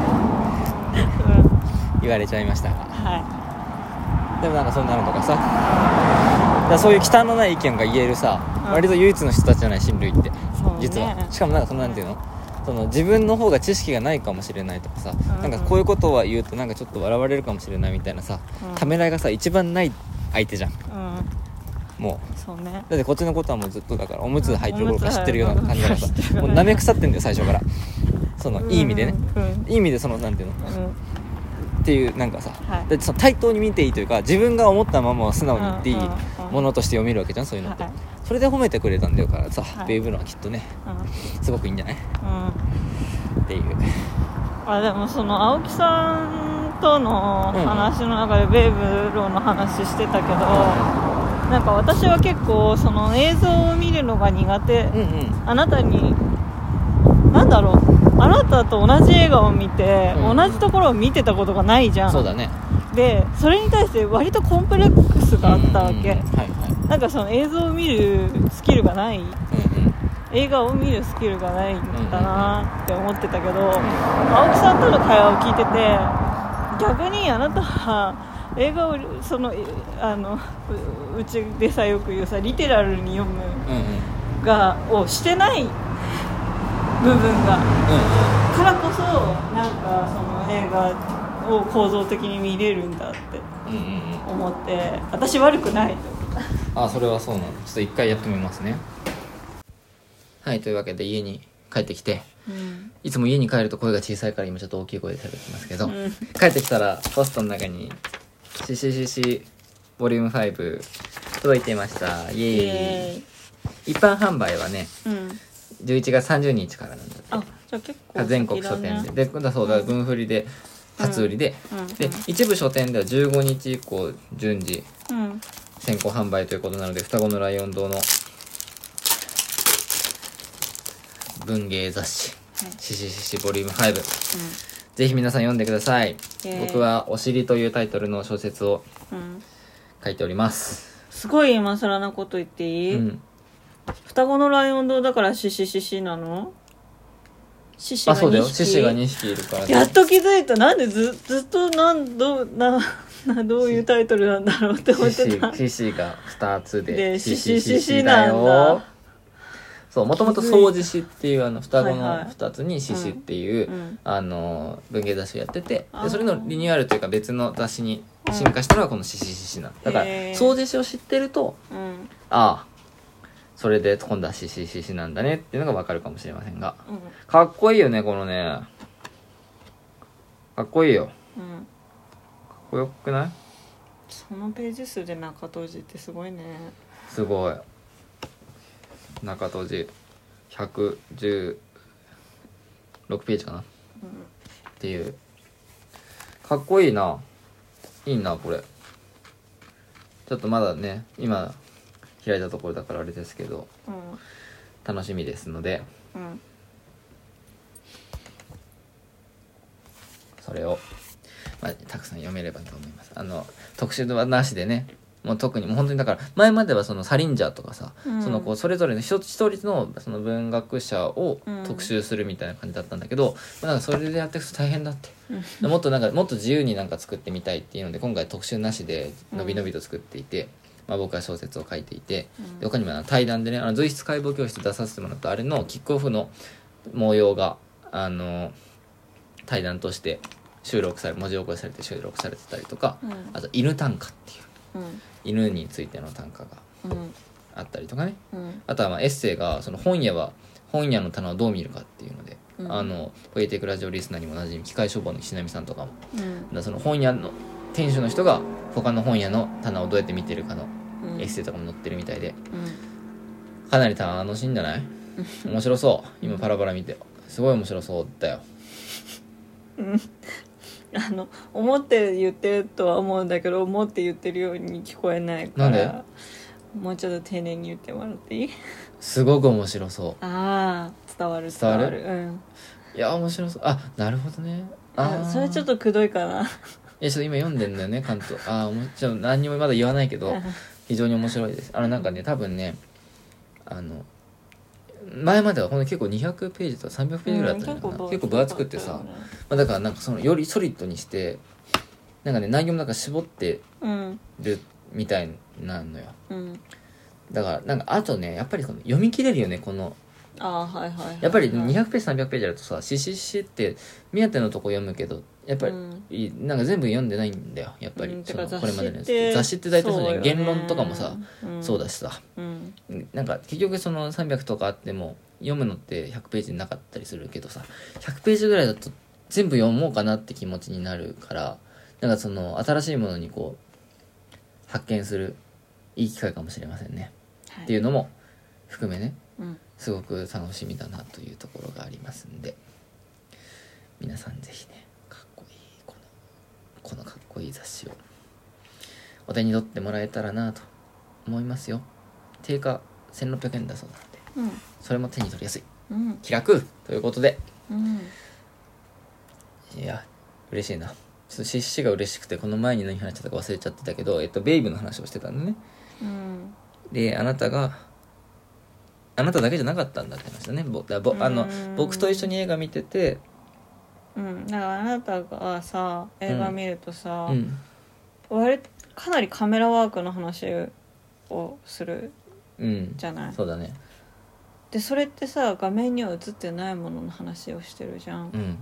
言われちゃいましたが。はでもなんかそんなのとかさ。だそういう忌憚のない意見が言えるさ、うん。割と唯一の人たちじゃない親類って。ね。実は。しかもなんかそのなんていうの？その自分の方が知識がないかもしれないとかさ、うんなんかこういうことは言うとなんかちょっと笑われるかもしれないみたいなさ、うん。ためらいがさ一番ない相手じゃん。いう。そうね。うだってこっちのことはもうずっとだからおむつ履いてる頃から知ってるような感じだからさもう舐め腐ってんだよ最初から。そのいい意味でね、いい意味でそのなんていうの？うん。っていうなんかさ、はい。だってその対等に見ていいというか自分が思ったままを素直に言っていいものとして読めるわけじゃんそういうのって、はいそれで褒めてくれたんだよからさ、はい。ベイブロンはきっとねうん。すごくいいんじゃない？うん。っていう。あでもその青木さんとの話の中でベイブロンの話してたけど、なんか私は結構その映像を見るのが苦手、うんうん。あなたになんだろうあなたと同じ映画を見て、うん。同じところを見てたことがないじゃん。そうだね。でそれに対して割とコンプレックスがあったわけ、うんうんはいなんかその映像を見るスキルがないうんうん。映画を見るスキルがないんだなって思ってたけど、青木さんとの会話を聞いてて逆にあなたは映画をそのえあのううちでさよく言うさリテラルに読むうんうん。がをしてない部分がうからこそなんかその映画を構造的に見れるんだってんうんうんうんうん。思って私悪くないと あそれはそうなのちょっと一回やってみますね。はいというわけで家に帰ってきてうん。いつも家に帰ると声が小さいから今ちょっと大きい声で喋ってますけど、うん。帰ってきたらポストの中に CCCC ボリューム5届いていました。イエーイ。一般販売はねうん。11月30日からなんだって。あじゃあ結構全国書店で、で今度はそうだ分振りで初売りで、うん。で一部書店では15日以降順次うん先行販売ということなので双子のライオン堂の文芸雑誌はい「シシシシボリューム5ぜひ皆さん読んでください。僕は「お尻」というタイトルの小説をうんうん。書いております。すごい今更なこと言っていい、うん。双子のライオン堂だからシシシシなの？シシがあそうだよ。2獅子が2匹いるからね。やっと気づいた。なんでずずっとなんどうななどういうタイトルなんだろうって思っ獅てた。子獅子が2つで。で獅獅子獅子だそうもともと総獅子っていうあの双子のはいはい。2つに獅子っていう、うんあの文芸雑誌をやっててでそれのリニューアルというか別の雑誌に進化したのがこの「獅子獅子」なの。だからへー。総獅子を知ってるとうん。ああそれで今度は獅子獅子なんだねっていうのが分かるかもしれませんが。うん。かっこいいよねこのね。かっこいいよ。かうん。っこよくない？そのページ数で中閉じってすごいね。すごい。中閉じ116ページかな？っていう。かっこいいな。いいなこれ。ちょっとまだね今開いたところだからあれですけどうん楽しみですのでうんそれを、まあ、たくさん読めればと思います。あの特集はなしでねもう特にもう本当にだから前まではそのサリンジャーとかさ、うん。そのこうそれぞれの一つ一人のその文学者をうん。特集するみたいな感じだったんだけど、まあ、なんかそれでやっていくと大変だって。うん。もっとなんかもっと自由になんか作ってみたいっていうので今回特集なしでのびのびと作っていて、まあ、僕は小説を書いていて他にも対談でねあの随筆解剖教室出させてもらったあれのキックオフの模様があの対談として収録され文字起こしされて収録されてたりとかうん。あと犬短歌っていううん。犬についての短歌がうん。あったりとかね。うん。あとはまあエッセイがその本屋は本屋の棚をどう見るかっていうので、うん。あのポエティックラジオリスナーにもおなじみ機械書房の石波さんとかも。うん。だその本屋の店主の人が他の本屋の棚をどうやって見てるかのうんエッセイとかも載ってるみたいで。うん。かなり楽しいんじゃない？面白そう。今パラパラ見て。すごい面白そうだよ。あの思って言ってるとは思うんだけど思って言ってるように聞こえないから。なんで？もうちょっと丁寧に言ってもらっていい？すごく面白そああ伝わる伝わる？うん。ういや面白そう。あなるほどね。ああそれちょっととくどいかな。いやちょっと今読んでんだよね関東ああもちろん何にもまだ言わないけど非常に面白いです。あのなんかね多分ねあの前まではほんと結構200ページとか300ページぐらいだったんじゃないかな、結構分厚くってさ、まあ、だからなんかそのよりソリッドにしてなんかね内容もなんか絞ってうん。るみたいなのよ。うん。だからなんかあとねやっぱりこの読み切れるよねこの。ああはいはいはいやっぱり200ページ300ページあるとさしししって目当てのとこ読むけどやっぱり、うん。いなんか全部読んでないんだよやっぱり、うんてそのこれまでのやつ。雑誌って大体そうね。言論とかもさ、うん。そうだしさ。うん。なんか結局その300とかあっても読むのって100ページなかったりするけどさ100ページぐらいだと全部読もうかなって気持ちになるからなんかその新しいものにこう発見するいい機会かもしれませんね、はい。っていうのも含めねうん。すごく楽しみだなというところがありますんで皆さんぜひねこのかっこいい雑誌を。お手に取ってもらえたらなと思いますよ。定価1600円だそうなので。うん。それも手に取りやすい。うん。気楽ということで。うん。いや嬉しいな。ちょっとシッシが嬉しくてこの前に何話してたか忘れちゃってたけど、えっと、ベイブの話をしてたのね。うん。であなたがあなただけじゃなかったんだって話だね。ぼだぼあのうん。僕と一緒に映画見ててうん。だからあなたがさ映画見るとさ、うん。割とかなりカメラワークの話をするうん。じゃない？そうだね。でそれってさ画面には映ってないものの話をしてるじゃん、うん。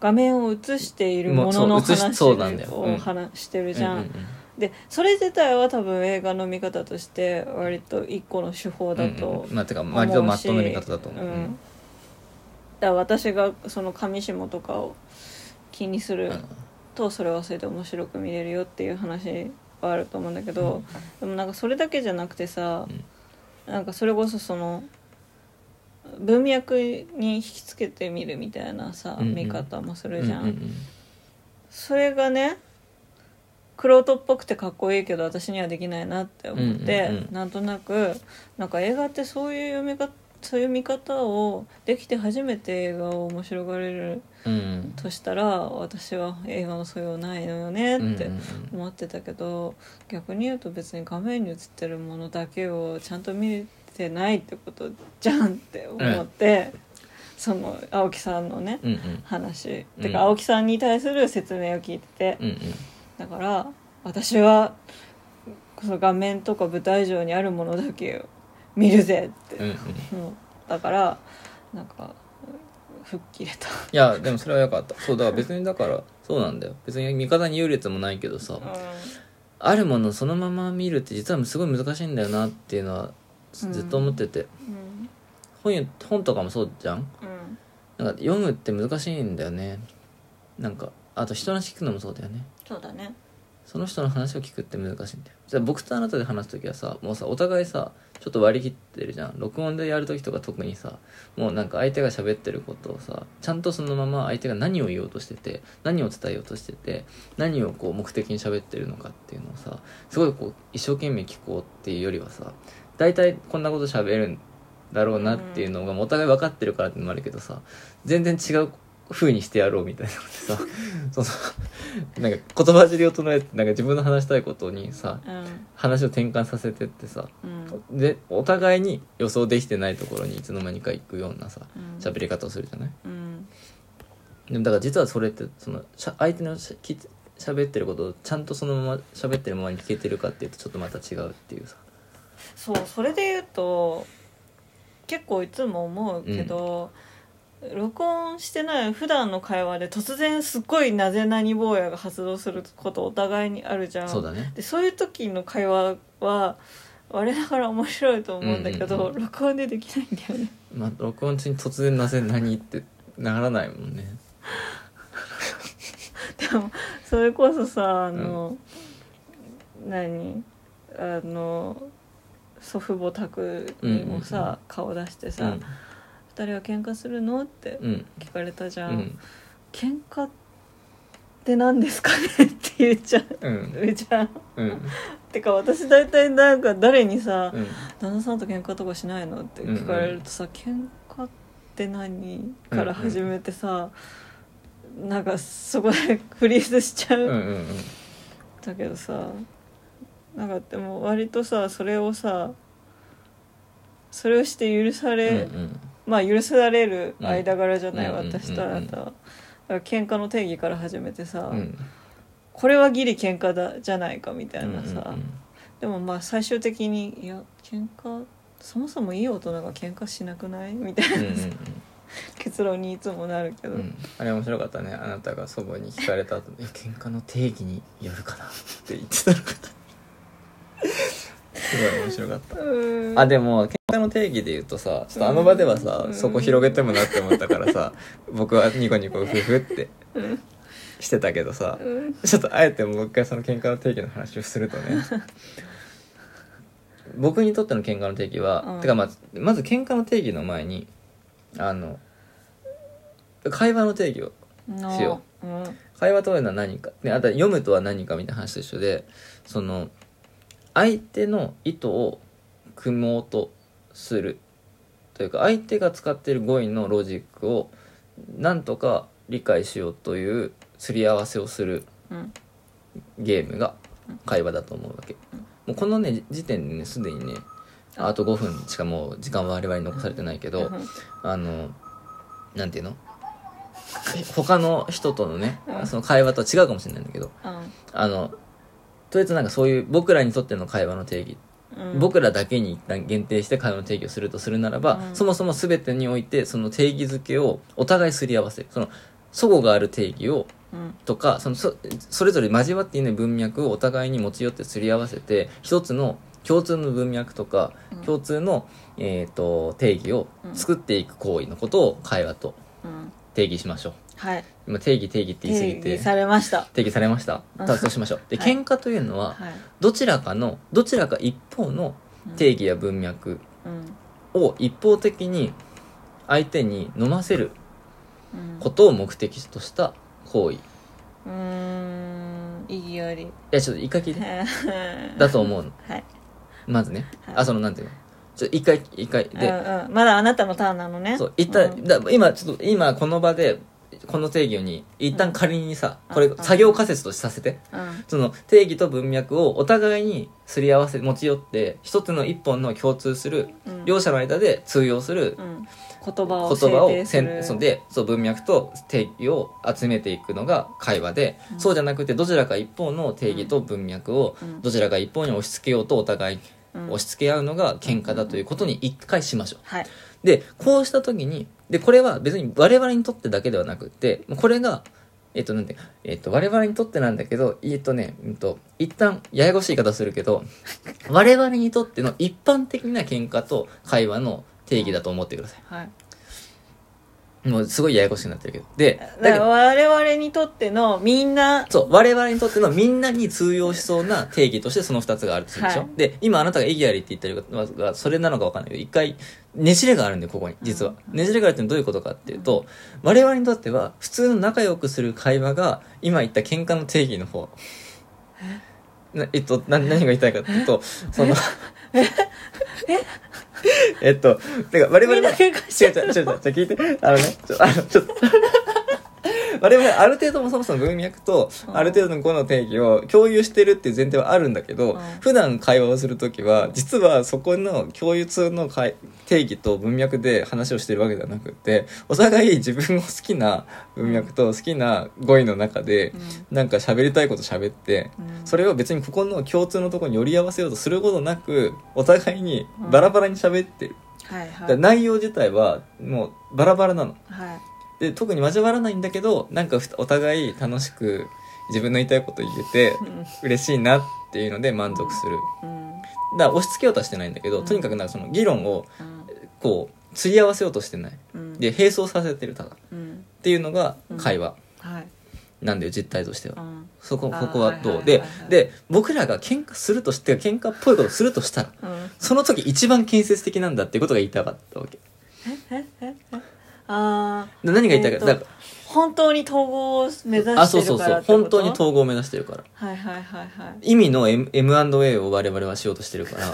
画面を映しているもののもうそう映し話そうなんだよ。うん。を話してるじゃん、うんうんでそれ自体は多分映画の見方として割と一個の手法うんだとうん。まあてか思うし割とマットな見方だと思う、うんだ私がその上下とかを気にするとそれはそれで面白く見れるよっていう話はあると思うんだけど、でもなんかそれだけじゃなくてさ、なんかそれこそその文脈に引きつけてみるみたいなさ、見方もすうんるじゃん、それがね玄人っぽくてかっこいいけど私にはできないなって思って、うんうんうん。なんとなくなんか映画ってそういう読み方そういう見方をできて初めて映画を面白がれるうん。としたら私は映画の素養ないのよねってうんうん思ってたけど逆に言うと別に画面に映ってるものだけをちゃんと見てないってことじゃんって思って、その青木さんのねうんうん。話、うん。てか青木さんに対する説明を聞いてて、うんうん。だから私はその画面とか舞台上にあるものだけを見るぜって。うんうん。思ったからなんか吹っ切れた。いやでもそれはよかった。そうだから別にだからそうなんだよ。別に味方に優劣もないけどさ。あるものをそのまま見るって実はすごい難しいんだよなっていうのはずっと思ってて、うん。本よ本とかもそうじゃん？うん。なんか読むって難しいんだよね。なんかあと人の話聞くのもそうだよね。そうだね。その人の話を聞くって難しいんだよ。じゃあ僕とあなたで話す時はさもうさお互いさちょっと割り切ってるじゃん。録音でやる時とか特にさもうなんか相手が喋ってることをさちゃんとそのまま相手が何を言おうとしてて何を伝えようとしてて何をこう目的に喋ってるのかっていうのをさすごいこう一生懸命聞こうっていうよりはさ大体こんなこと喋るんだろうなっていうのがお互い分かってるからってのもあるけどさ全然違う風にしてやろうみたいな。の でさそのなんか言葉尻を唱えてなんか自分の話したいことにさうん。話を転換させてってさうん。でお互いに予想できてないところにいつの間にか行くようなさうん。喋り方をするじゃない？うん。でもだから実はそれってそのしゃ相手のしゃき喋ってることをちゃんとそのまま喋ってるままに聞けてるかっていうとちょっとまた違うっていうさ。そうそれで言うと結構いつも思うけど、録音してない普段の会話で突然すっごいなぜ何坊やが発動することお互いにあるじゃん。そうだね。でそういう時の会話は我ながら面白いと思うんだけど、うん。うん録音でできないんだよね。まあ録音中に突然なぜ何ってならないもんね。でもそれこそさあの、何？あの祖父母宅にもさ、うんうんうん。顔出してうさん「二人は喧嘩するの?」ってうん。聞かれたじゃ、うん。ん喧嘩って何ですかね？って言っちゃううん。上ちゃん。うん。てか私大体なんか誰にさうん「旦那さんと喧嘩とかしないの?」って聞かれるとさ「喧嘩って何?」から始めてさ、なんかそこでフリーズしちゃう、うんうんだけどさなんかでも割とさそれをさそれをして許さうんれ、うんまあ許される間柄じゃない、うん。私とあなたは、だから喧嘩の定義から始めてさ、うん。うんこれはギリ喧嘩だじゃないかみたいなさ、うんうんでもまあ最終的にいや喧嘩そもそもいい大人が喧嘩しなくないみたいな、うんうんうん。結論にいつもなるけど、うん。あれ面白かったね。あなたが祖母に聞かれた後に「喧嘩の定義によるかな」って言ってたのかすごい面白かった。うん。あでも喧嘩の定義で言うとさちょっとあの場ではさ、うん。そこ広げてもなって思ったからさ僕はニコニコフフってしてたけどさうん。ちょっとあえてもう一回その喧嘩の定義の話をするとね僕にとっての喧嘩の定義は、うん。てかまずまず喧嘩の定義の前にあの会話の定義をのしよう。ん。会話というのは何か、ね、あとは読むとは何かみたいな話と一緒でその相手の意図を組もうとするというか相手が使っている語彙のロジックをなんとか理解しようというすり合わせをするうん。ゲームが会話だと思うわけ、もうこのね時点でねすでにねあ。と5分しかもう時間は我々に残されてないけど、うん。あのなんていうの？他の人とのねうん。その会話とは違うかもしれないんだけどうん。あのとりあえずなんかそういう僕らにとっての会話の定義、うん。僕らだけに一旦限定して会話の定義をするとするならば、うん。そもそも全てにおいてその定義づけをお互いすり合わせ。るその祖語がある定義をうん。とかそのそそれぞれ交わっていない文脈をお互いに持ち寄ってすり合わせて一つの共通の文脈とか、うん。共通の、えー、と定義を作っていく行為のことを会話とうん。定義しましょう。はい今定義定義って言い過ぎて。定義されました。定義されました？そうしましょう。で、はい。喧嘩というのははい。どちらかのどちらか一方の定義や文脈うん。を一方的に相手に飲ませるうん。ことを目的とした行為。いうーん。意義あり。やちょっと一回聞いて。だと思うの。はい。まずね、はい。あそのなんていうの？ちょ一回一回。で、うんうん。まだあなたのターンなのね。そう一旦、うん。だ今ちょっと今この場でこの定義に一旦仮にさ、うん。これうん。作業仮説とさせて、うん。その定義と文脈をお互いにすり合わせ持ち寄って一つの一本の共通する、うん。両者の間で通用するうん。言葉を言葉を制定する。せんそんでそう文脈と定義を集めていくのが会話で、うん。そうじゃなくてどちらか一方の定義と文脈をうん。どちらか一方に押し付けようとお互いうん。押し付け合うのが喧嘩だということに一回しましょう。はい。でこうした時にでこれは別に我々にとってだけではなくってこれがえっとなんてえっと我々にとってなんだけどえっとねうんと一旦ややこしい言い方するけど 我々にとっての一般的な喧嘩と会話の定義だと思ってくださはいいもうすごいややこしくなってるけど。でだから我々にとってのみんなそう我々にとってのみんなに通用しそうな定義としてその2つがあるとするでしょ、はい。で今あなたが意義ありって言ってるのがそれなのか分かんないけど一回ねじれがあるんでここに実は、ねじれがあるってどういうことかっていうと我々にとっては普通の仲良くする会話が今言った喧嘩の定義の方。なえっとな何が言いたいかっていうとそのえ？っとてか我々みんなの喧嘩し違う違う違う違う違う聞いて。あのねちょあのちょっと我々ある程度もそもそも文脈とうん。ある程度の語の定義を共有してるっていう前提はあるんだけど、うん。普段会話をする時は実はそこの共通の会定義と文脈で話をしてるわけではなくってお互い自分の好きな文脈と好きな語彙の中でなんか喋りたいこと喋ってうん。それを別にここの共通のところに寄り合わせようとすることなくお互いにバラバラに喋ってる、はいはい。内容自体はもうバラバラなの。はいで特に交わらないんだけどなんかふお互い楽しく自分の言いたいこと言えて嬉しいなっていうので満足する。うん。だから押し付けようとはしてないんだけど、うん。とにかくなんかその議論をうん。こう釣り合わせようとしてない。うん。で並走させてるただ。っうん。ていうのが会話。はい。なんだよ実態としては、うん。そこここはどう、でで僕らが喧嘩するとして喧嘩っぽいことするとしたらうん。その時一番建設的なんだっていうことが言いたかったわけあ何が言いたいか、えーとだか。ら本当に統合を目指あしてそうそうそうるからってこと？本当に統合を目指してるから。はいはいはいはい。意味の M- M&A を我々はしようとしてるから。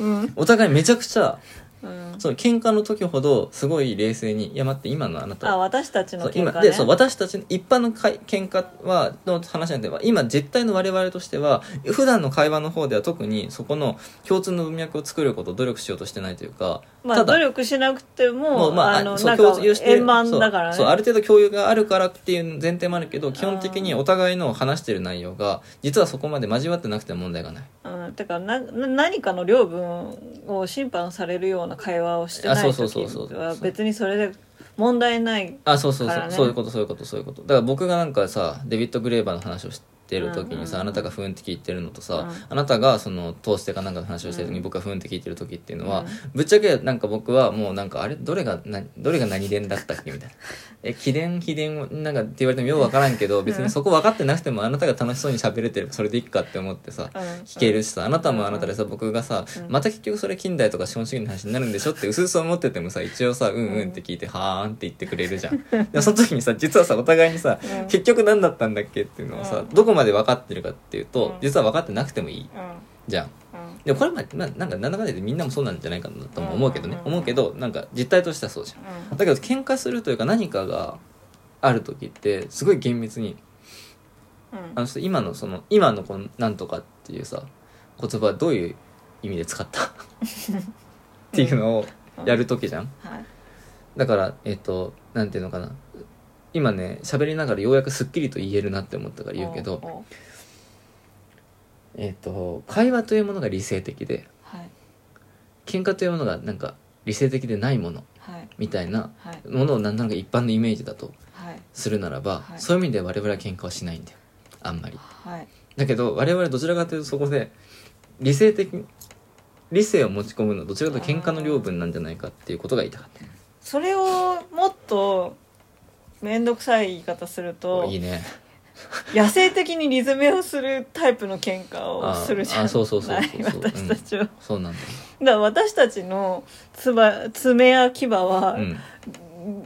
うん。お互いめちゃくちゃうん。その喧嘩の時ほどすごい冷静に「いや待って今のあなた。あ私たちそうの喧嘩ね。今でそう私たちの一般のかい喧嘩はの話なんでは今実態の我々としては普段の会話の方では特にそこの共通の文脈を作ることを努力しようとしてないというか、まあ努力しなくてもまああのそうなんか共有してる円満だからね。そうある程度共有があるからっていう前提もあるけど基本的にお互いの話してる内容が実はそこまで交わってなくても問題がない。うん、てかなな何かの領分を審判されるような会話をしてないあそうそう時そうそうは別にそれで問題ないあそうそうそう、からねそう。いうことそういうことそういうことだから僕がなんかさデビッド・グレーバーの話をしてる時にさ、あなたがふんって聞いてるのとさ、うん。あなたがそのトーステかなんかの話をしてる時にうん。僕がふんって聞いてる時っていうのは、うん。ぶっちゃけなんか僕はもうなんかあれどれが何どれが何伝だったっけみたいな。え貴伝秘伝をなんかって言われてもよう分からんけど別にそこ分かってなくてもあなたが楽しそうに喋れてればそれでいいかって思ってさ、うん。聞けるしさあなたもあなたでさ僕がさ、うん。また結局それ近代とか資本主義の話になるんでしょってうすうす思っててもさ一応さうんうんって聞いてはーんって言ってくれるじゃん。その時にさ実はさお互いにさ、うん。結局何だったんだっけっていうのをさ、うん。どこまで分かってるかっていうと、うん。実は分かってなくてもいいうん。じゃん。うん。でもこれまあ、まあ、なんかなんだかんだでみんなもそうなんじゃないかなとも思うけどね、うん思うけどなんか実態としてはそうじゃん。だけど喧嘩するというか何かがある時ってすごい厳密にうん。あの人今のその今のこの「なんとか」っていうさ言葉はどういう意味で使った？っていうのをやる時じゃん。はい。だからえっ、となんていうのかな今ね喋りながらようやくすっきりと言えるなって思ったから言うけどえっ、と会話というものが理性的ではい。喧嘩というものがなんか理性的でないものはい。みたいなはい。ものをなんとなく一般のイメージだとはい。するならば、はい。そういう意味で我々は喧嘩はしないんだよ。あんまり。はい。だけど我々どちらかというとそこで理性的理性を持ち込むのはどちらかというと喧嘩の領分なんじゃないかっていうことが言いたかっそれをもっと面倒くさい言い方するたといいね。野生的にリズメをするタイプの喧嘩をするじゃんああそうそうそうそうない私たちは、だかそうなんだ。ら私たちのつば爪や牙は、うん。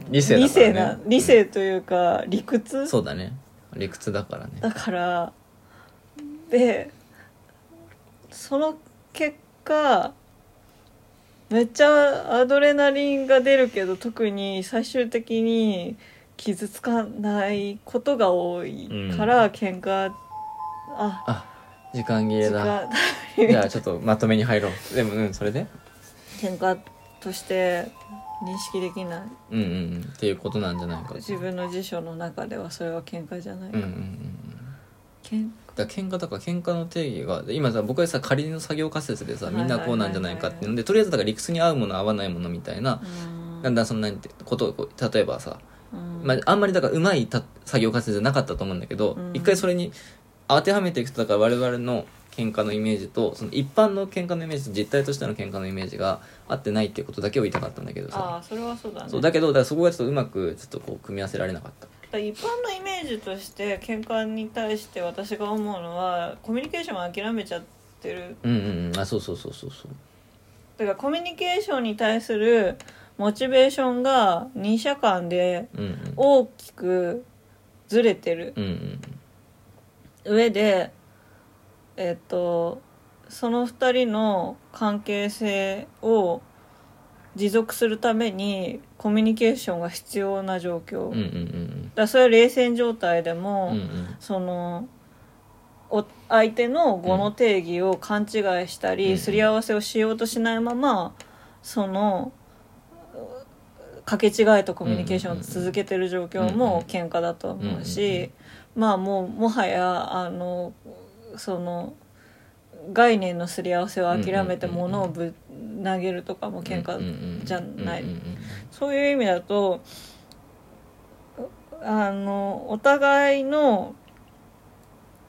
理性だからね。な理性というか理屈？そうだね。理屈だからね。だからでその結果めっちゃアドレナリンが出るけど特に最終的に傷つかないことが多いから、喧嘩ああ時間切れ時だ。間 じゃあちょっとまとめに入ろう。でもうんそれで。喧嘩として認識できない。うんうんうん。っていうことなんじゃないか自分の辞書の中ではそれは喧嘩じゃない、うんうんうんうん。けんだから喧嘩だから喧嘩の定義がで今さ僕はさ仮の作業仮説でさみんなこうなんじゃないかっていうのでとりあえずだから理屈に合うもの合わないものみたいな、うん。だんだんそんなにことをこう例えばさ、うんまあ、あんまりだからうまいた作業仮説じゃなかったと思うんだけど、うん。一回それに当てはめていくとだから我々の喧嘩のイメージとその一般の喧嘩のイメージと実態としての喧嘩のイメージが合ってないっていうことだけを言いたかったんだけどあさ。あそれはそうだね。そうだけどだからそこがちょっとうまくちょっとこう組み合わせられなかった。一般のイメージとして喧嘩に対して私が思うのはコミュニケーションを諦めちゃってる。うんうんうん。あそうそうそうそうそう。だからコミュニケーションに対するモチベーションが二者間でうんうん。大きくずれてるうんうん上でえっとその二人の関係性を持続するためにコミュニケーションが必要な状況、うんうんうんうん。らそれは冷戦状態でも、うんうん。そのお相手の語の定義を勘違いしたり、うん。すり合わせをしようとしないままその掛け違いとコミュニケーションを続けてる状況も喧嘩だと思うし、まあもうもはやあのその概念のすり合わせを諦めて物をぶ投げるとかも喧嘩じゃない。そういう意味だとあのお互いの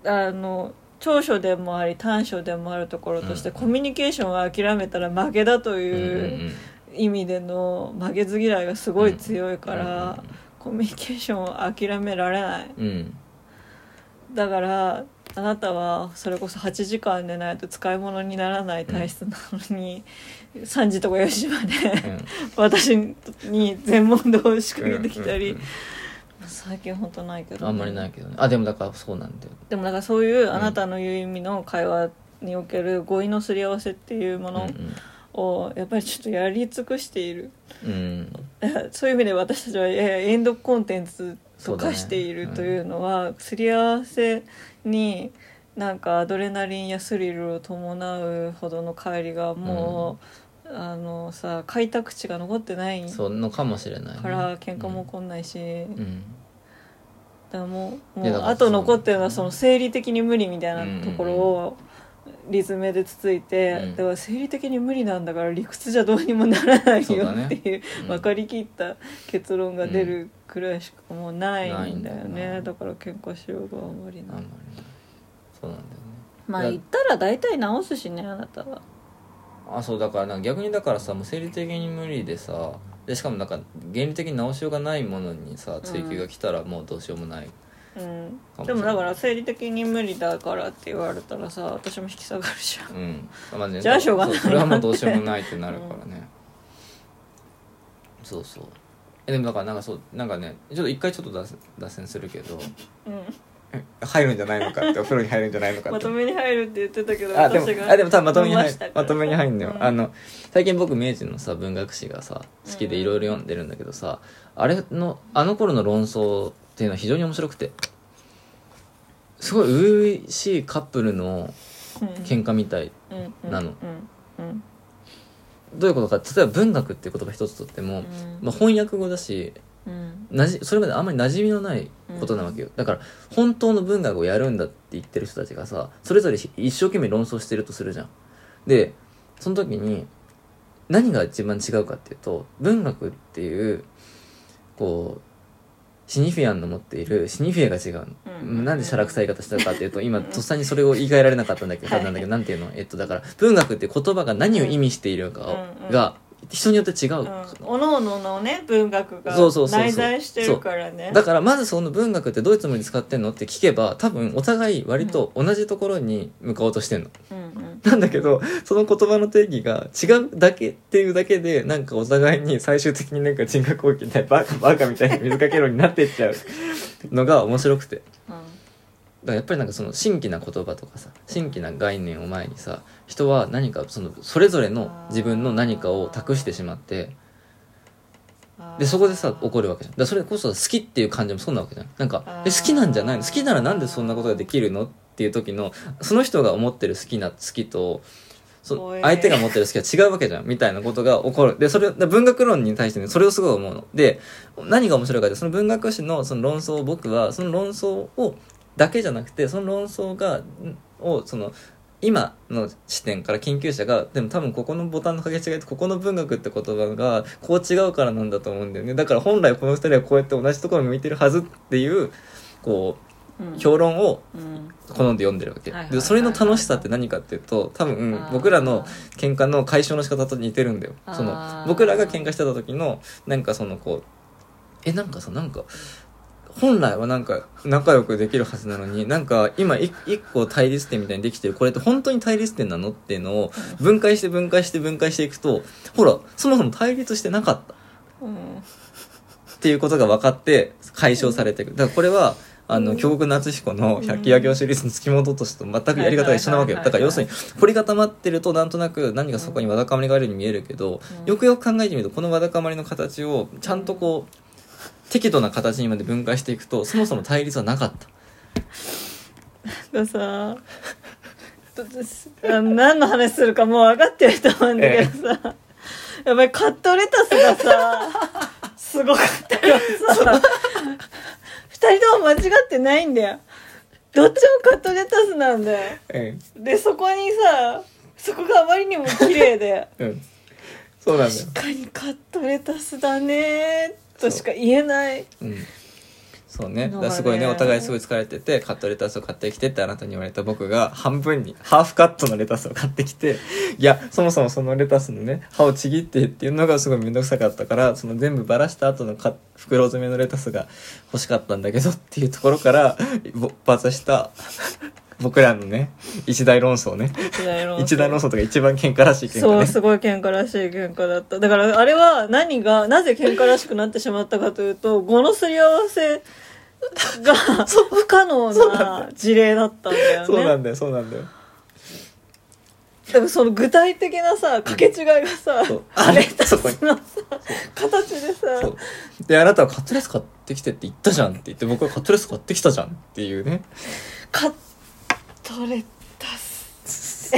あの長所でもあり短所でもあるところとして、うんコミュニケーションを諦めたら負けだという意味での負けず嫌いがすごい強いから、うんコミュニケーションを諦められない。うん。うんだからあなたはそれこそ8時間寝ないと使い物にならない体質なのに、3時とか4時まで私に全問答を仕掛けてきたり、うんうん最近本当ないけど、あんまりないけどね。あでもだからそうなんだよ。でもだからそういうあなたの言う意味の会話における語彙のすり合わせっていうものをやっぱりちょっとやり尽くしている。うん。う んそういう意味で私たちはエンドコンテンツと化しているというのはすり合わせになんかアドレナリンやスリルを伴うほどの帰りがもう、あのさ開拓地が残ってないそうのかもしれないね。から喧嘩も起こんないし、うん。だもうもうあと残ってるのはその生理的に無理みたいなところをリズムでつついて、うん。だから生理的に無理なんだから理屈じゃどうにもならないよそうだね。っていううん。分かりきった結論が出るくらいしかもうないんだよないんだよね。なだから喧嘩しようがあんまりあんまない。りねそうなんだよね。まあ言ったら大体直すしねあなたは。あそうだからなんか逆にだからさもう生理的に無理でさでしかもなんか原理的に直しようがないものにさ追求が来たらもうどうしようもない、うん。でもだから生理的に無理だからって言われたらさ私も引き下がるじゃん。うん。まあねじゃあしょうがない。そそれはもうどうしようもないってなるからね、そうそう。えでもだからなんかそうなんかねちょっと一回ちょっと脱線脱線するけどうん。え入るんじゃないのかってお風呂に入るんじゃないのかって。まとめに入るって言ってたけどあでもあでも多分まとめに入飲まとめに入るんだよ、うん。あの最近僕明治のさ文学史がさ好きでいろいろ読んでるんだけどさ、あれのあの頃の論争っていうのは非常に面白くて。すごい初々しいカップルの喧嘩みたい、なの。どういうことか例えば文学っていう言葉一つとっても、うん。まあ、翻訳語だしうん。なじそれまであんまり馴染みのないことなわけよ、だから本当の文学をやるんだって言ってる人たちがさそれぞれ一生懸命論争してるとするじゃん。でその時に何が一番違うかっていうと文学っていうこうシニフィアンの持っているシニフィアが違うの、うん。なんでしゃらくさい言い方したかっていうと 今とっさにそれを言い換えられなかったんだけど、はい。なんだけどなんていうの？えっとだから文学って言葉が何を意味しているかを、うんうん。が人によって違う、うん。おのおののね文学が内在してるからね。だからまずその文学ってどういうつもりで使ってんのって聞けば多分お互い割と同じところに向かおうとしてんの。うんうん。なんだけどその言葉の定義が違うだけっていうだけでなんかお互いに最終的になんか人格攻撃みたいなバカバカみたいに水かけるようになってっちゃうのが面白くて。だからやっぱりなんかその新規な言葉とかさ新規な概念を前にさ人は何かそのそれぞれの自分の何かを託してしまってうんでそこでさ怒るわけじゃん。だそれこそ好きっていう感じもそうなわけじゃん。なんかえ好きなんじゃないの？好きならなんでそんなことができるの？っていう時のその人が思ってる好きな好きとそ相手が持ってる好きは違うわけじゃん。みたいなことが起こる。でそれ文学論に対してねそれをすごい思うの。で何が面白いかってその文学史のその論争を僕はその論争をだけじゃなくてその論争がんをその今の視点から研究者がでも多分ここのボタンの掛け違いとここの文学って言葉がこう違うからなんだと思うんだよね。だから本来この二人はこうやって同じところに向いてるはずっていうこう評論をうん。好んで読んでるわけ。でそれの楽しさって何かっていうと多分僕らの喧嘩の解消の仕方と似てるんだよ。その僕らが喧嘩してた時のなんかそのこうえなんかさなんか本来はなんか仲良くできるはずなのになんか今一一個対立点みたいにできてる。これって本当に対立点なの？っていうのを分解して分解して分解していくとほらそもそも対立してなかった。うんっていうことが分かって解消されていく。だからこれはあの京極夏彦の「百鬼夜行」シリーズの付き物としてと全くやり方が一緒なわけよ。だから要するに凝り固まってるとなんとなく何かそこにわだかまりがあるように見えるけど、うん。よくよく考えてみるとこのわだかまりの形をちゃんとこう適度な形にまで分解していくとそもそも対立はなかった。がさあの何の話するかもう分かってると思うんだけどさ、やっぱりカットレタスがさすごかったからさ。二人とも間違ってないんだよ。どっちもカットレタスなんだよ。えでそこにさそこがあまりにも綺麗で。え うん。そうなんだよ。確かにカットレタスだねとしか言えない。うん。そうね。だすごいねお互いすごい疲れててカットレタスを買ってきてってあなたに言われた僕が半分にハーフカットのレタスを買ってきていやそもそもそのレタスのね刃をちぎってっていうのがすごい面倒くさかったからその全部ばらした後のか袋詰めのレタスが欲しかったんだけどっていうところから勃発した僕らのね一大論争ね。一大論争。一大論争とか一番喧嘩らしい喧嘩ね。そうすごい喧嘩らしい喧嘩だった。だからあれは何がなぜ喧嘩らしくなってしまったかというと語のすり合わせが 不可能な事例だったんだよね。そうなんだよそうなんだよ。でもその具体的なさ掛け違いがさ、そう。あれたそこにのさ形でさであなたはカットレス買ってきてって言ったじゃんって言って僕はカットレス買ってきたじゃんっていうね。カットレタス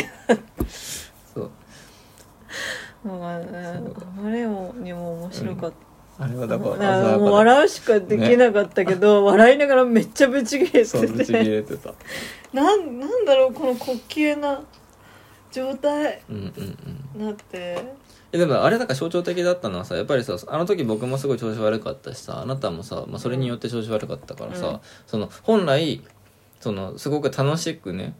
そう。もう。ねあまりにも面白かった、あれはだからもう笑うしかできなかったけど、笑いながらめっちゃブチ切れてて。れてた。なんなんだろうこの滑稽な状態うんうんうん。なって。えでもあれなんか象徴的だったのはさやっぱりさあの時僕もすごい調子悪かったしさあなたもさ、まあ、それによって調子悪かったからさ、うん。その本来そのすごく楽しくね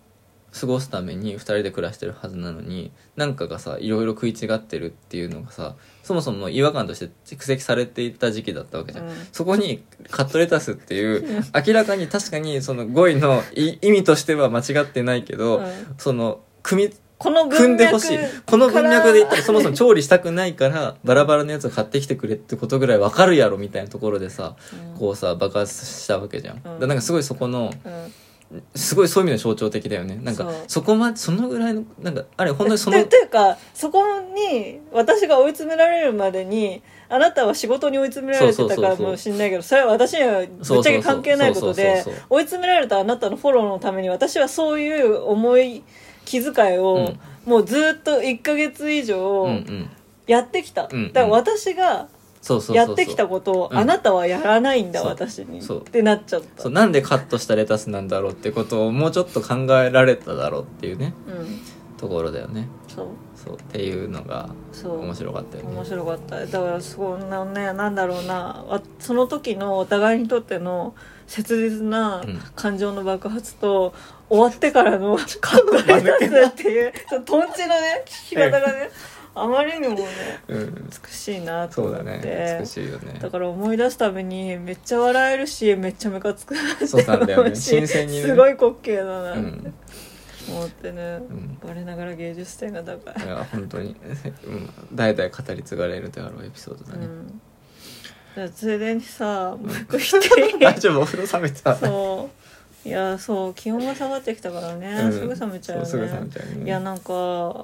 過ごすために2人で暮らしてるはずなのになんかがさいろいろ食い違ってるっていうのがさそもそも違和感として蓄積されていた時期だったわけじゃん、うん。そこにカットレタスっていう明らかに確かにその語彙のい意味としては間違ってないけど、うん。その組みこの組んでほしい。この文脈で言ったらそもそも調理したくないからバラバラのやつを買ってきてくれってことぐらいわかるやろみたいなところでさ、うん。こうさ爆発したわけじゃん、だからなんかすごいそこのうんすごいそういう意味で象徴的だよね。なんかそこまでそのぐらいのなんかあれ本当にそのでというかそこに私が追い詰められるまでにあなたは仕事に追い詰められてたからもしれないけどそれは私にはぶっちゃけ関係ないことで追い詰められたあなたのフォローのために私はそういう重い気遣いをうん。もうずっと1ヶ月以うん上うん。やってきた、うん。だから私がそうそうそうそう。やってきたことをうん。あなたはやらないんだ、そう。私に。そう。ってなっちゃった。そうなんでカットしたレタスなんだろうってことをもうちょっと考えられただろうっていうね。うん。ところだよね。そう。そう。っていうのがそう。面白かったよね。面白かった。だからすごいなねなんだろうな。わその時のお互いにとっての切実なうん。感情の爆発と、終わってからのカットレタスっていうそのトンチのね聞き方がね あまりにもねうん。美しいなとそう思って。だね。美しいよね。だから思い出すためにめっちゃ笑えるしめっちゃムカつく。なってそうなんだよね。思うし新鮮にね。すごい滑稽だな。ってうん。思ってね、ん。我ながら芸術点が高い。いや本当に、うん、代々語り継がれるであろうエピソードだね、うん。じゃあついでにさもう一個言っていい？大丈夫お風呂冷めてた。そういやそう気温が下がってきたからね、うん。すぐ冷めちゃうよね。すぐ冷めちゃうよね。いやなんか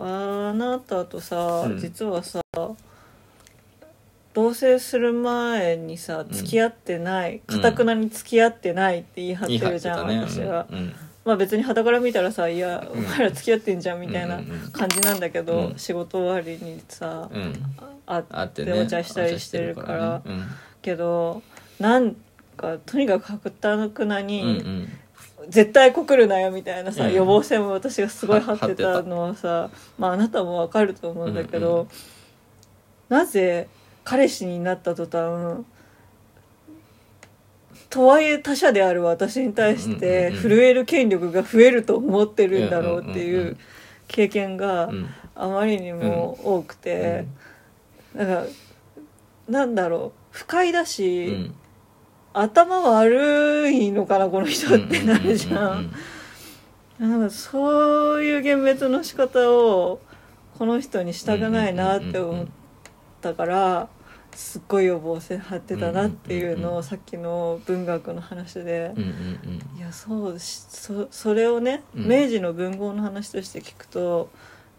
あなたとさ、うん。実はさ同棲する前にさ付き合ってないうん。かたくなに付き合ってないって言い張ってるじゃん、ね。私が、うん。まあ別に傍から見たらさ「いや、うん。お前ら付き合ってんじゃん」みたいなうんうんうん。感じなんだけど、うん。仕事終わりにさ、うん。ああってお茶したりしてるから。けどなんかとにかくかたくなうんに、うんうん絶対告るなよみたいなさ、うん。予防線も私がすごい張ってたたのはさまああなたもわかると思うんだけど、うん。うんなぜ彼氏になった途端とはいえ他者である私に対して震える権力が増えると思ってるんだろうっていう経験がうん。あまりにも多くて、だからなんだろう不快だうし、ん頭悪いのかなこの人ってなるじゃん。なんかそういう幻滅の仕方をこの人にしたくないなって思ったからすっごい予防線張ってたなっていうのをさっきの文学の話でいやそうしそそれをね明治の文豪の話として聞くと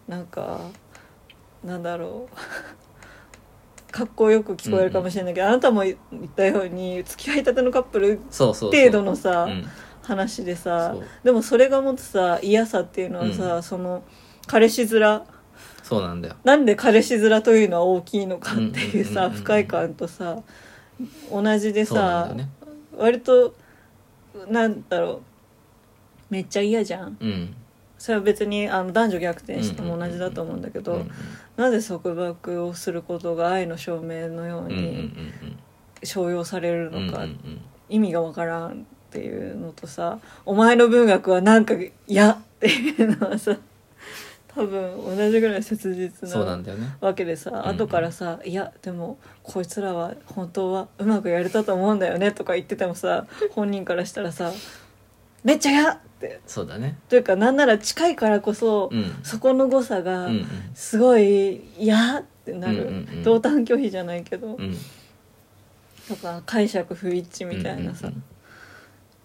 なんかなんだろうかっこよく聞こえるかもしれないけど、あなたも言ったように付き合いたてのカップル程度のさうん。話でさでもそれが持つさ嫌さっていうのはさ、うん。その彼氏面？そうなんだよ。なんで彼氏面というのは大きいのかっていうさうんうんうんうん不快感とさ同じでさよね。割となんだろうめっちゃ嫌じゃん。うん。それは別にあの男女逆転しても同じだと思うんだけど、うんうんなぜ束縛をすることが愛の証明のように商用されるのか、意味がわからんっていうのとさお前の文学はなんか嫌っていうのはさ多分同じぐらい切実なわけでさ、うん後からさ「いやでもこいつらは本当はうまくやれたと思うんだよね」とか言っててもさ本人からしたらさ「めっちゃ嫌!」って。そうだね。というかなんなら近いからこそ、うん。そこの誤差がすごい嫌ってなる、うんうんうん。同担拒否じゃないけど、うん。とか解釈不一致みたいなさ、うんうんうん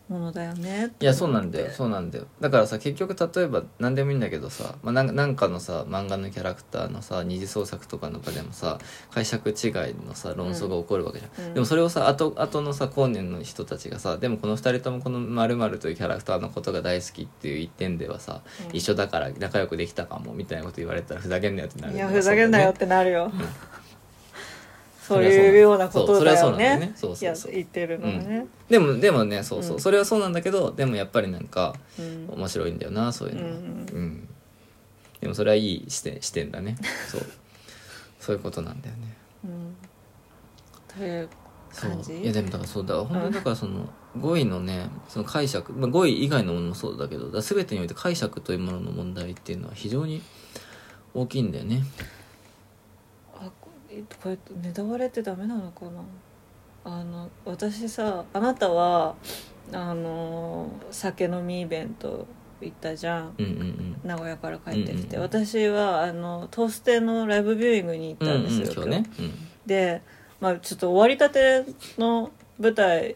ものだよね。いやそうなんだよ。うそうなんだよ。だからさ結局例えば何でもいいんだけどさ、まあ、なんかのさ漫画のキャラクターのさ二次創作とかの場でもさ解釈違いのさ論争が起こるわけじゃん、うん。でもそれをさ後後のさ後年の人たちがさでもこの二人ともこの〇〇というキャラクターのことが大好きっていう一点ではさ、うん。一緒だから仲良くできたかもみたいなこと言われたらふざけんなよってなるいやふざけんなよってなるよ、そそういうようなことだよね。ね。そうそう言ってるのはね、でもでもねそうそう、うん。それはそうなんだけどでもやっぱりなんかうん。面白いんだよなそういうの、うん。うん。でもそれはいい視点視点だね。そう。そういうことなんだよね。うん。という感じ？いやでもだからそうだ本当にだからその語彙のねその解釈、まあ、語彙以外のものもそうだけどだ全てにおいて解釈というものの問題っていうのは非常に大きいんだよね。あこれネタバレってダメなのかな。あの私さあなたはあの酒飲みイベント行ったじゃん。うんうん名古屋から帰ってきて、うんうん私はあのトーステのライブビューイングに行うんったんですよ、うんうん今日。ね。で、まあ、ちょっと終わりたての舞台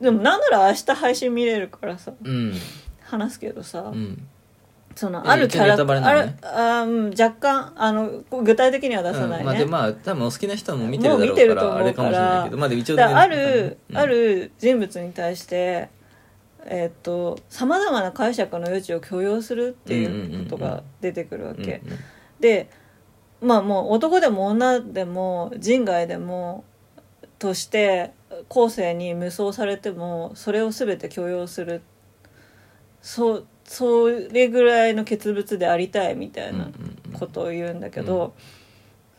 でもなんなら明日配信見れるからさ。うんうん。話すけどさ、うんそのえあるキャラね。あ若干あの具体的には出さないね、うんまあでまあ多分お好きな人はもう見てるだろもうから。あれかもしれないけどまあでも一応だからあねる、うん。ある人物に対してえーっとさまざまな解釈の余地を許容するっていうことが出てくるわけ、うんうん。でまあもう男でも女でも人外でもとして後世に無双されてもそれを全て許容する。そうそれぐらいの傑物でありたいみたいなことを言うんだけど、うん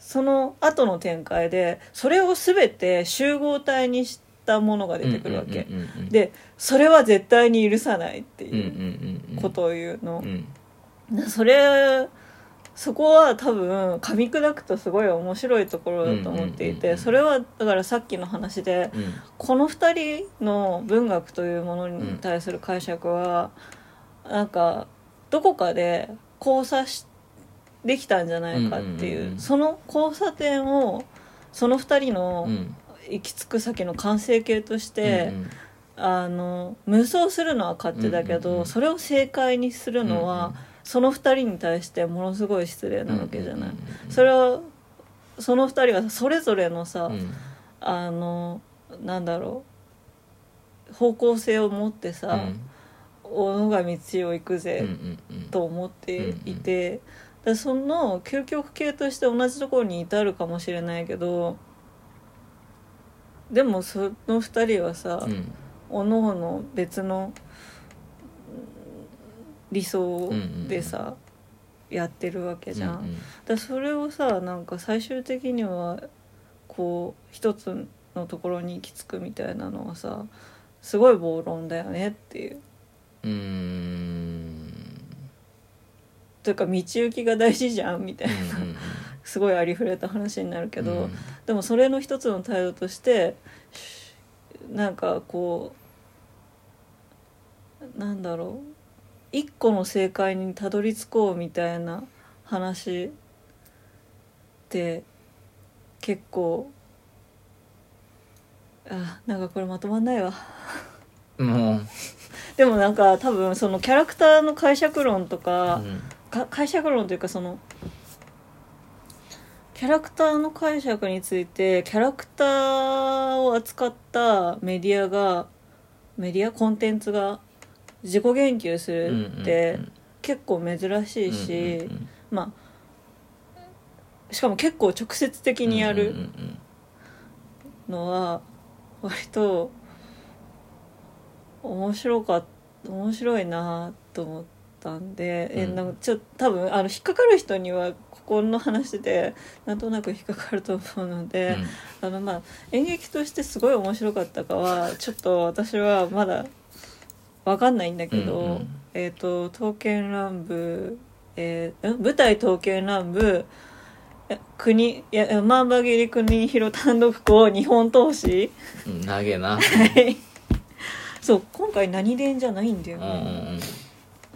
その後の展開でそれを全て集合体にしたものが出てくるわけ、うんうんうんうんでそれは絶対に許さないってうんうんいううんうん。ことを言うの。う、ん。それそこは多分噛み砕くとすごい面白いところだと思っていうんうんうんうんてそれはだからさっきの話でうん。この2人の文学というものに対する解釈はなんかどこかで交差しできたんじゃないかっていう,、うんうんうんうん。その交差点をその2人のうん行き着く先の完成形として、うんあの無双するのは勝手だけど、うんうんうん。それを正解にするのは、うんうんその2人に対してものすごい失礼なわけじゃない、うんうんうんうんそれはその2人はそれぞれのさ、うん。あのなんだろう方向性を持ってさうん「小野が道を行くぜ」うんうんうん。と思っていて、でその究極系として同じところに至るかもしれないけどでもその2人はさ、うん。おのおの別の理想でさ、やってるわけじゃん。うんだそれをさなんか最終的にはこう一つのところに行き着くみたいなのはさすごい暴論だよねっていう。うん。というか道行きが大事じゃんみたいな、すごいありふれた話になるけど、うん。でもそれの一つの態度としてなんかこうなんだろう。一個の正解にたどり着こうみたいな話って結構あなんかこれまとまんないわ。もうでもなんか多分そのキャラクターの解釈論とか,、うん。か解釈論というかそのキャラクターの解釈についてキャラクターを扱ったメディアがメディアコンテンツが自己言及するって結構珍しいし、まあしかも結構直接的にやるのは割と面白かっ面白いなと思ったんで、えうん。なんかちょっと多分あの引っかかる人にはここの話でなんとなく引っかかると思うので、あのまあ演劇としてすごい面白かったかはちょっと私はまだわかんないんだけど、うんうん。えっ、と「刀剣乱舞」えーん？舞台「刀剣乱舞」え国いや万葉桐国広単独校日本投資うんうん、長えな。はいそう今回何伝じゃないんだようんうん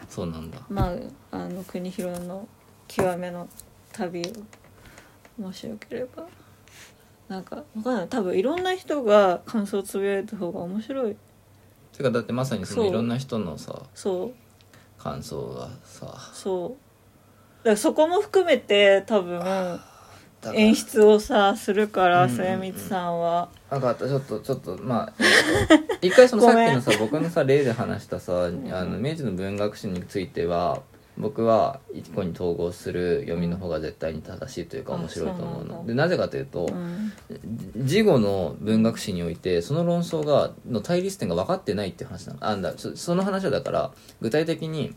そうなんだ。まああの国広の極めの旅をもしよければ。なんかわかんない。多分いろんな人が感想をつぶやいた方が面白い。てかだってまさにそのいろんな人のさそう。感想がさ。そう。だからそこも含めて多分演出をさするから末光さんは、分かったちょっとちょっとまあ 一回そのさっきのさ僕のさ例で話したさあの明治の文学史については僕は一個に統合する読みの方が絶対に正しいというか面白いと思うの。でなぜかというと、うん。事後の文学史においてその論争がの対立点が分かってないっていう話なの。あんだそその話はだから具体的に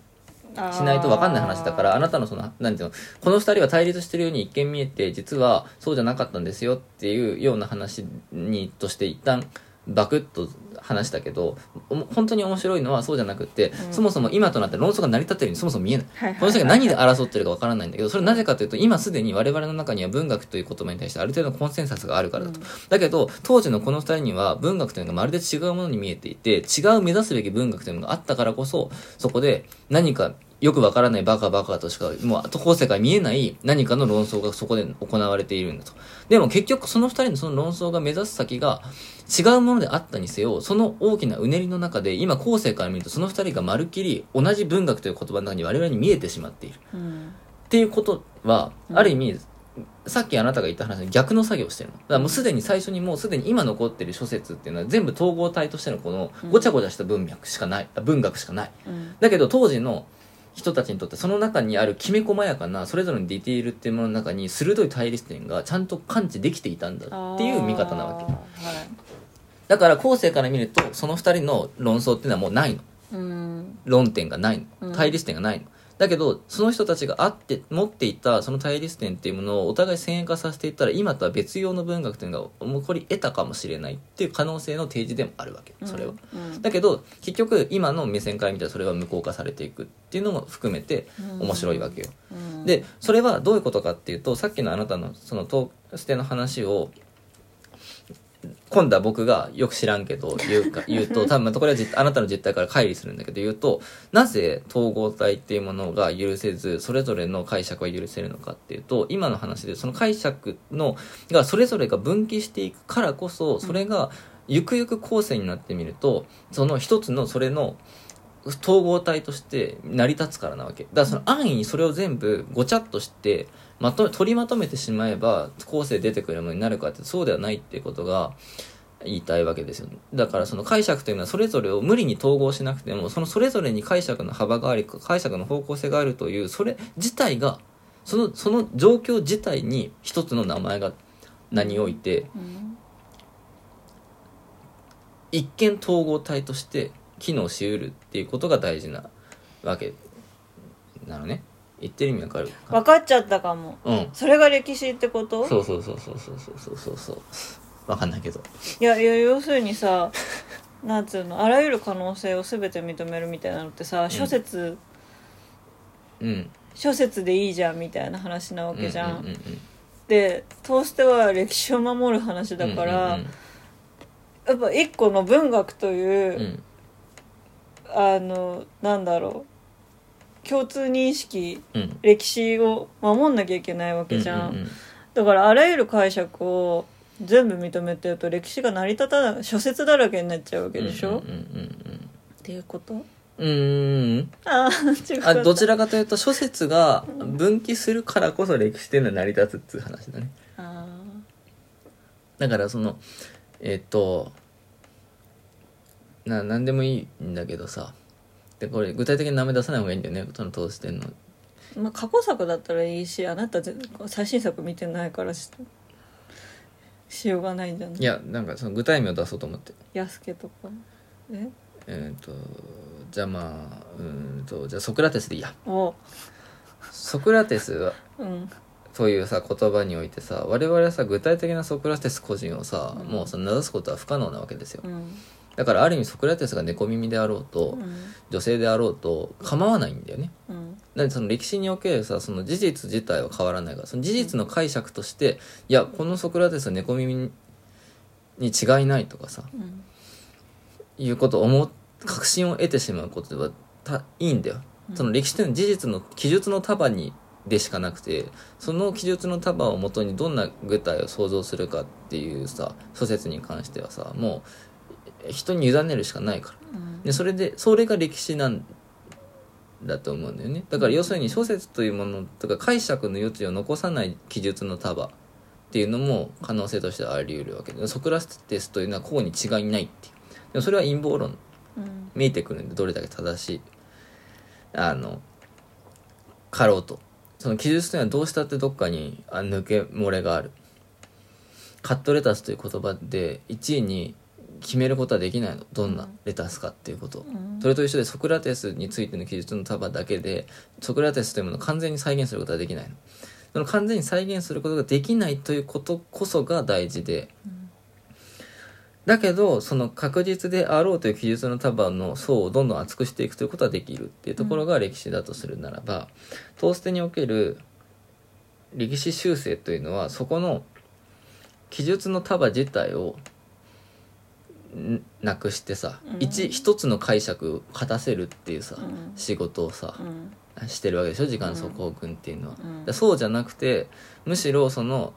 しないと分かんない話だからあなたのそのなんていうのこの二人は対立してるように一見見えて実はそうじゃなかったんですよっていうような話にとして一旦バクッと話したけど本当に面白いのはそうじゃなくって、うん。そもそも今となって論争が成り立ってるようにそもそも見えない。はいはいはいこの人が何で争ってるか分からないんだけどそれなぜかというと今すでに我々の中には文学という言葉に対してある程度のコンセンサスがあるからだと、うん。だけど当時のこの二人には文学というのがまるで違うものに見えていて違う目指すべき文学というのがあったからこそそこで何かよくわからないバカバカとしかもう後世から見えない何かの論争がそこで行われているんだと。でも結局その二人のその論争が目指す先が違うものであったにせよその大きなうねりの中で今後世から見るとその二人がまるっきり同じ文学という言葉の中に我々に見えてしまっている。うんっていうことは、うん。ある意味さっきあなたが言った話の逆の作業をしてるの。だからもうすでに最初にもうすでに今残ってる諸説っていうのは全部統合体としてのこのうんごちゃごちゃした文脈しかない、あ文学しかない。うん。だけど当時の人たちにとってその中にあるきめ細やかなそれぞれのディティールっていうものの中に鋭い対立点がちゃんと感知できていたんだっていう見方なわけ。はい。だから後世から見るとその二人の論争っていうのはもうないの。うん。論点がないうん。の対立点がないの、だけどその人たちがあって持っていたその対立点っていうものをお互い先鋭化させていったら今とは別用の文学というのが起こり得たかもしれないっていう可能性の提示でもあるわけそれは、うん。だけど結局今の目線から見たらそれは無効化されていくっていうのも含めて面白いわけよ、うん。でそれはどういうことかっていうとさっきのあなたのそのトーステの話を今度は僕がよく知らんけど言うか 言うと多分これは実あなたの実態から乖離するんだけど言うとなぜ統合体っていうものが許せずそれぞれの解釈は許せるのかっていうと今の話でその解釈のがそれぞれが分岐していくからこそそれがゆくゆく後世になってみるとその一つのそれの統合体として成り立つからなわけ。だからその安易にそれを全部ごちゃっとしてまと取りまとめてしまえば後世出てくるものになるかってそうではないっていうことが言いたいわけですよだからその解釈というのはそれぞれを無理に統合しなくてもそのそれぞれに解釈の幅があり解釈の方向性があるというそれ自体がそのその状況自体に一つの名前が名においてうん一見統合体として機能しうるっていうことが大事なわけなのね。言ってる意味わかる分かっちゃったかも。うん。それが歴史ってこと？そうそうそうそうそうそうそうそう。そうわかんないけど。いやいや要するにさ なんつうの？あらゆる可能性を全て認めるみたいなのってさ諸説、うん。諸説でいいじゃんみたいな話なわけじゃん,、うんうんうんでトーステは歴史を守る話だから、うんやっぱ一個の文学という、うんうん。あのなんだろう？共通認識うん。歴史を守んなきゃいけないわけじゃん,、うんうんうんだからあらゆる解釈を全部認めてると歴史が成り立たない諸説だらけになっちゃうわけでしょ、うんうんうんっていうこと？うん。うあー違う。あどちらかというと諸説が分岐するからこそ歴史っていうのは成り立つっていう話だね。あだからそのえっ、とな何でもいいんだけどさでこれ具体的に名前出さない方がいいんだよね。その通してんの。ーまあ過去作だったらいいしあなたぜ最新作見てないからししようがないんじゃない？いやなんかその具体名を出そうと思って。安家とか。え？えっ、とじゃあまあうーんとじゃあソクラテスでいいや。お。ソクラテスはうん。というさ言葉においてさ我々はさ具体的なソクラテス個人をさ、うん。もうさ名指すことは不可能なわけですよ。うんだからある意味ソクラテスが猫耳であろうと、うん。女性であろうと構わないんだよね。うん。だその歴史におけるさその事実自体は変わらないからその事実の解釈として、いやこのソクラテスは猫耳に違いないとかさうん。いうことを思う確信を得てしまうことはたいいんだよ、うん。その歴史というのは事実の記述の束にでしかなくてその記述の束をもとにどんな具体を想像するかっていうさ諸説に関してはさもう人に委ねるしかないから。うん。でそれでそれが歴史なんだと思うんだよね。だから要するに諸説というものとか解釈の余地を残さない記述の束っていうのも可能性としてはあり得るわけ。でソクラテスというのはここに違いないっていう。でもそれは陰謀論うん。見えてくるんでどれだけ正しいあのかろうと。その記述というのはどうしたってどっかにあ抜け漏れがある。カットレタスという言葉で1位に決めることはできないの。どんなレタスかっていうこと、うん。それと一緒でソクラテスについての記述の束だけでソクラテスというものを完全に再現することはできないの。その完全に再現することができないということこそが大事で、だけどその確実であろうという記述の束の層をどんどん厚くしていくということはできるっていうところが歴史だとするならば、トーステにおける歴史修正というのはそこの記述の束自体をんなくしてさ、うん。一一つの解釈を果たせるっていうさ、うん。仕事をさ、うん。してるわけでしょ？時間走行軍っていうのは、そうじゃなくてむしろその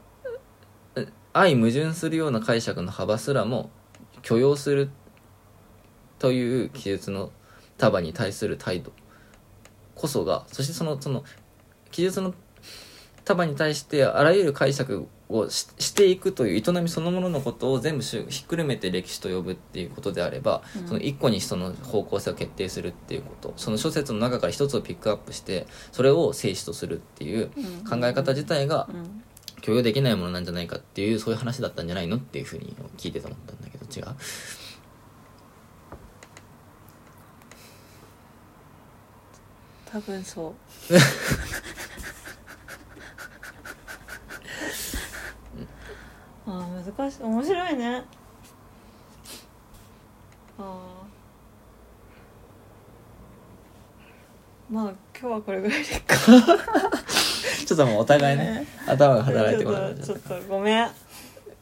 え相矛盾するような解釈の幅すらも許容するという記述の束に対する態度。こそがそしてそのその記述の束に対してあらゆる解釈をししていくという営みそのもののことを全部しひっくるめて歴史と呼ぶっていうことであれば、うん。その一個にその方向性を決定するっていうことその諸説の中から一つをピックアップしてそれを聖史とするっていう考え方自体がうん。許容できないものなんじゃないかっていうそういう話だったんじゃないのっていうふうに聞いてて思ったんだけど違う。多分そう ああ難しい。面白いね。ああまあ今日はこれぐらいでいいか。ちょっともうお互いね頭が働いてこなくちょった。とごめん。はい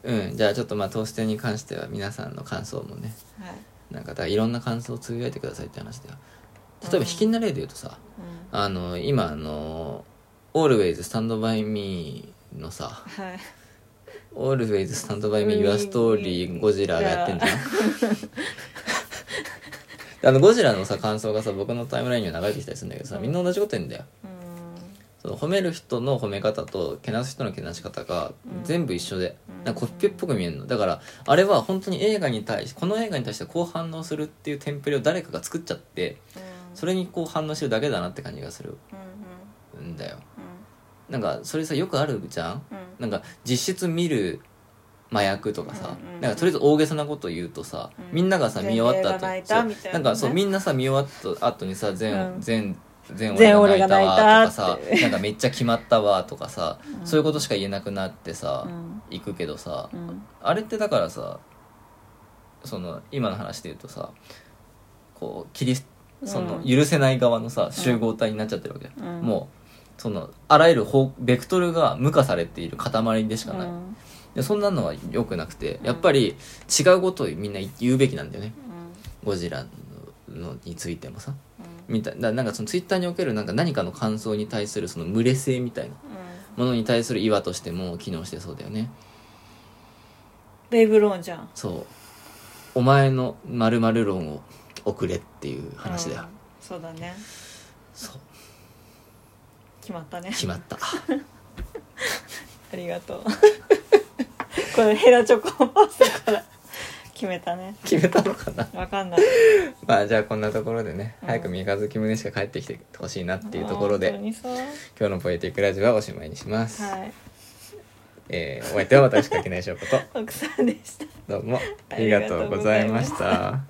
うんじゃあちょっとまあトーステに関しては皆さんの感想もねなんかいろんな感想をつぶやいてくださいって話だよ例えば引きな例で言うとさ、うん。あの今あの「Always Stand By Me」のさはい「Always Stand By Me Your Story ゴジラ」がやってんじゃん。あのゴジラのさ感想がさ僕のタイムラインには流れてきたりするんだけどさみんな同じこと言うんだよ。うん。その褒める人の褒め方とけなす人のけなし方がうん。全部一緒で、うん。なんかコピペっぽく見えるの。だからあれは本当に映画に対しこの映画に対してこう反応するっていうテンプレを誰かが作っちゃってそれにこう反応してるだけだなって感じがするうんだよ。うなんかそれさよくあるじゃん？んうん。なんか実質見る麻薬とかさ、うんうんなんかとりあえず大げさなこと言うとさ、うん。みんながさ見終わった後全映画泣いたね。なんかそうみんなさ見終わった後にさ全、うん。全全全俺が泣いたわとかさなんかめっちゃ決まったわとかさ、うん。そういうことしか言えなくなってさ、うん。行くけどさ、うん。あれってだからさその今の話で言うとさこうキリスそのうん。許せない側のさ集合体になっちゃってるわけ。うん。もうそのあらゆる方ベクトルが無化されている塊でしかない、うん。でそんなのは良くなくてやっぱり違うことをみんな言うべきなんだよね。ゴジラののについてもさ。みたいななんかそのツイッターにおけるなんか何かの感想に対するその群れ性みたいなうん。ものに対する岩としても機能してそうだよね。ベイブローンじゃん。そう。お前の〇〇論を送れっていう話だよ、そうだね。そう決まったね。決まった。ありがとう。これヘラチョコパスタから決めたね。決めたのかな？わかんない。まあじゃあこんなところでね、うん。早く三日月宗しか帰ってきてほしいなっていうところで本当にそう。今日のポエティックラジオはおしまいにします、はい。えーお相手は私かけないしょうこと。奥さんでした。どうもありがとうございました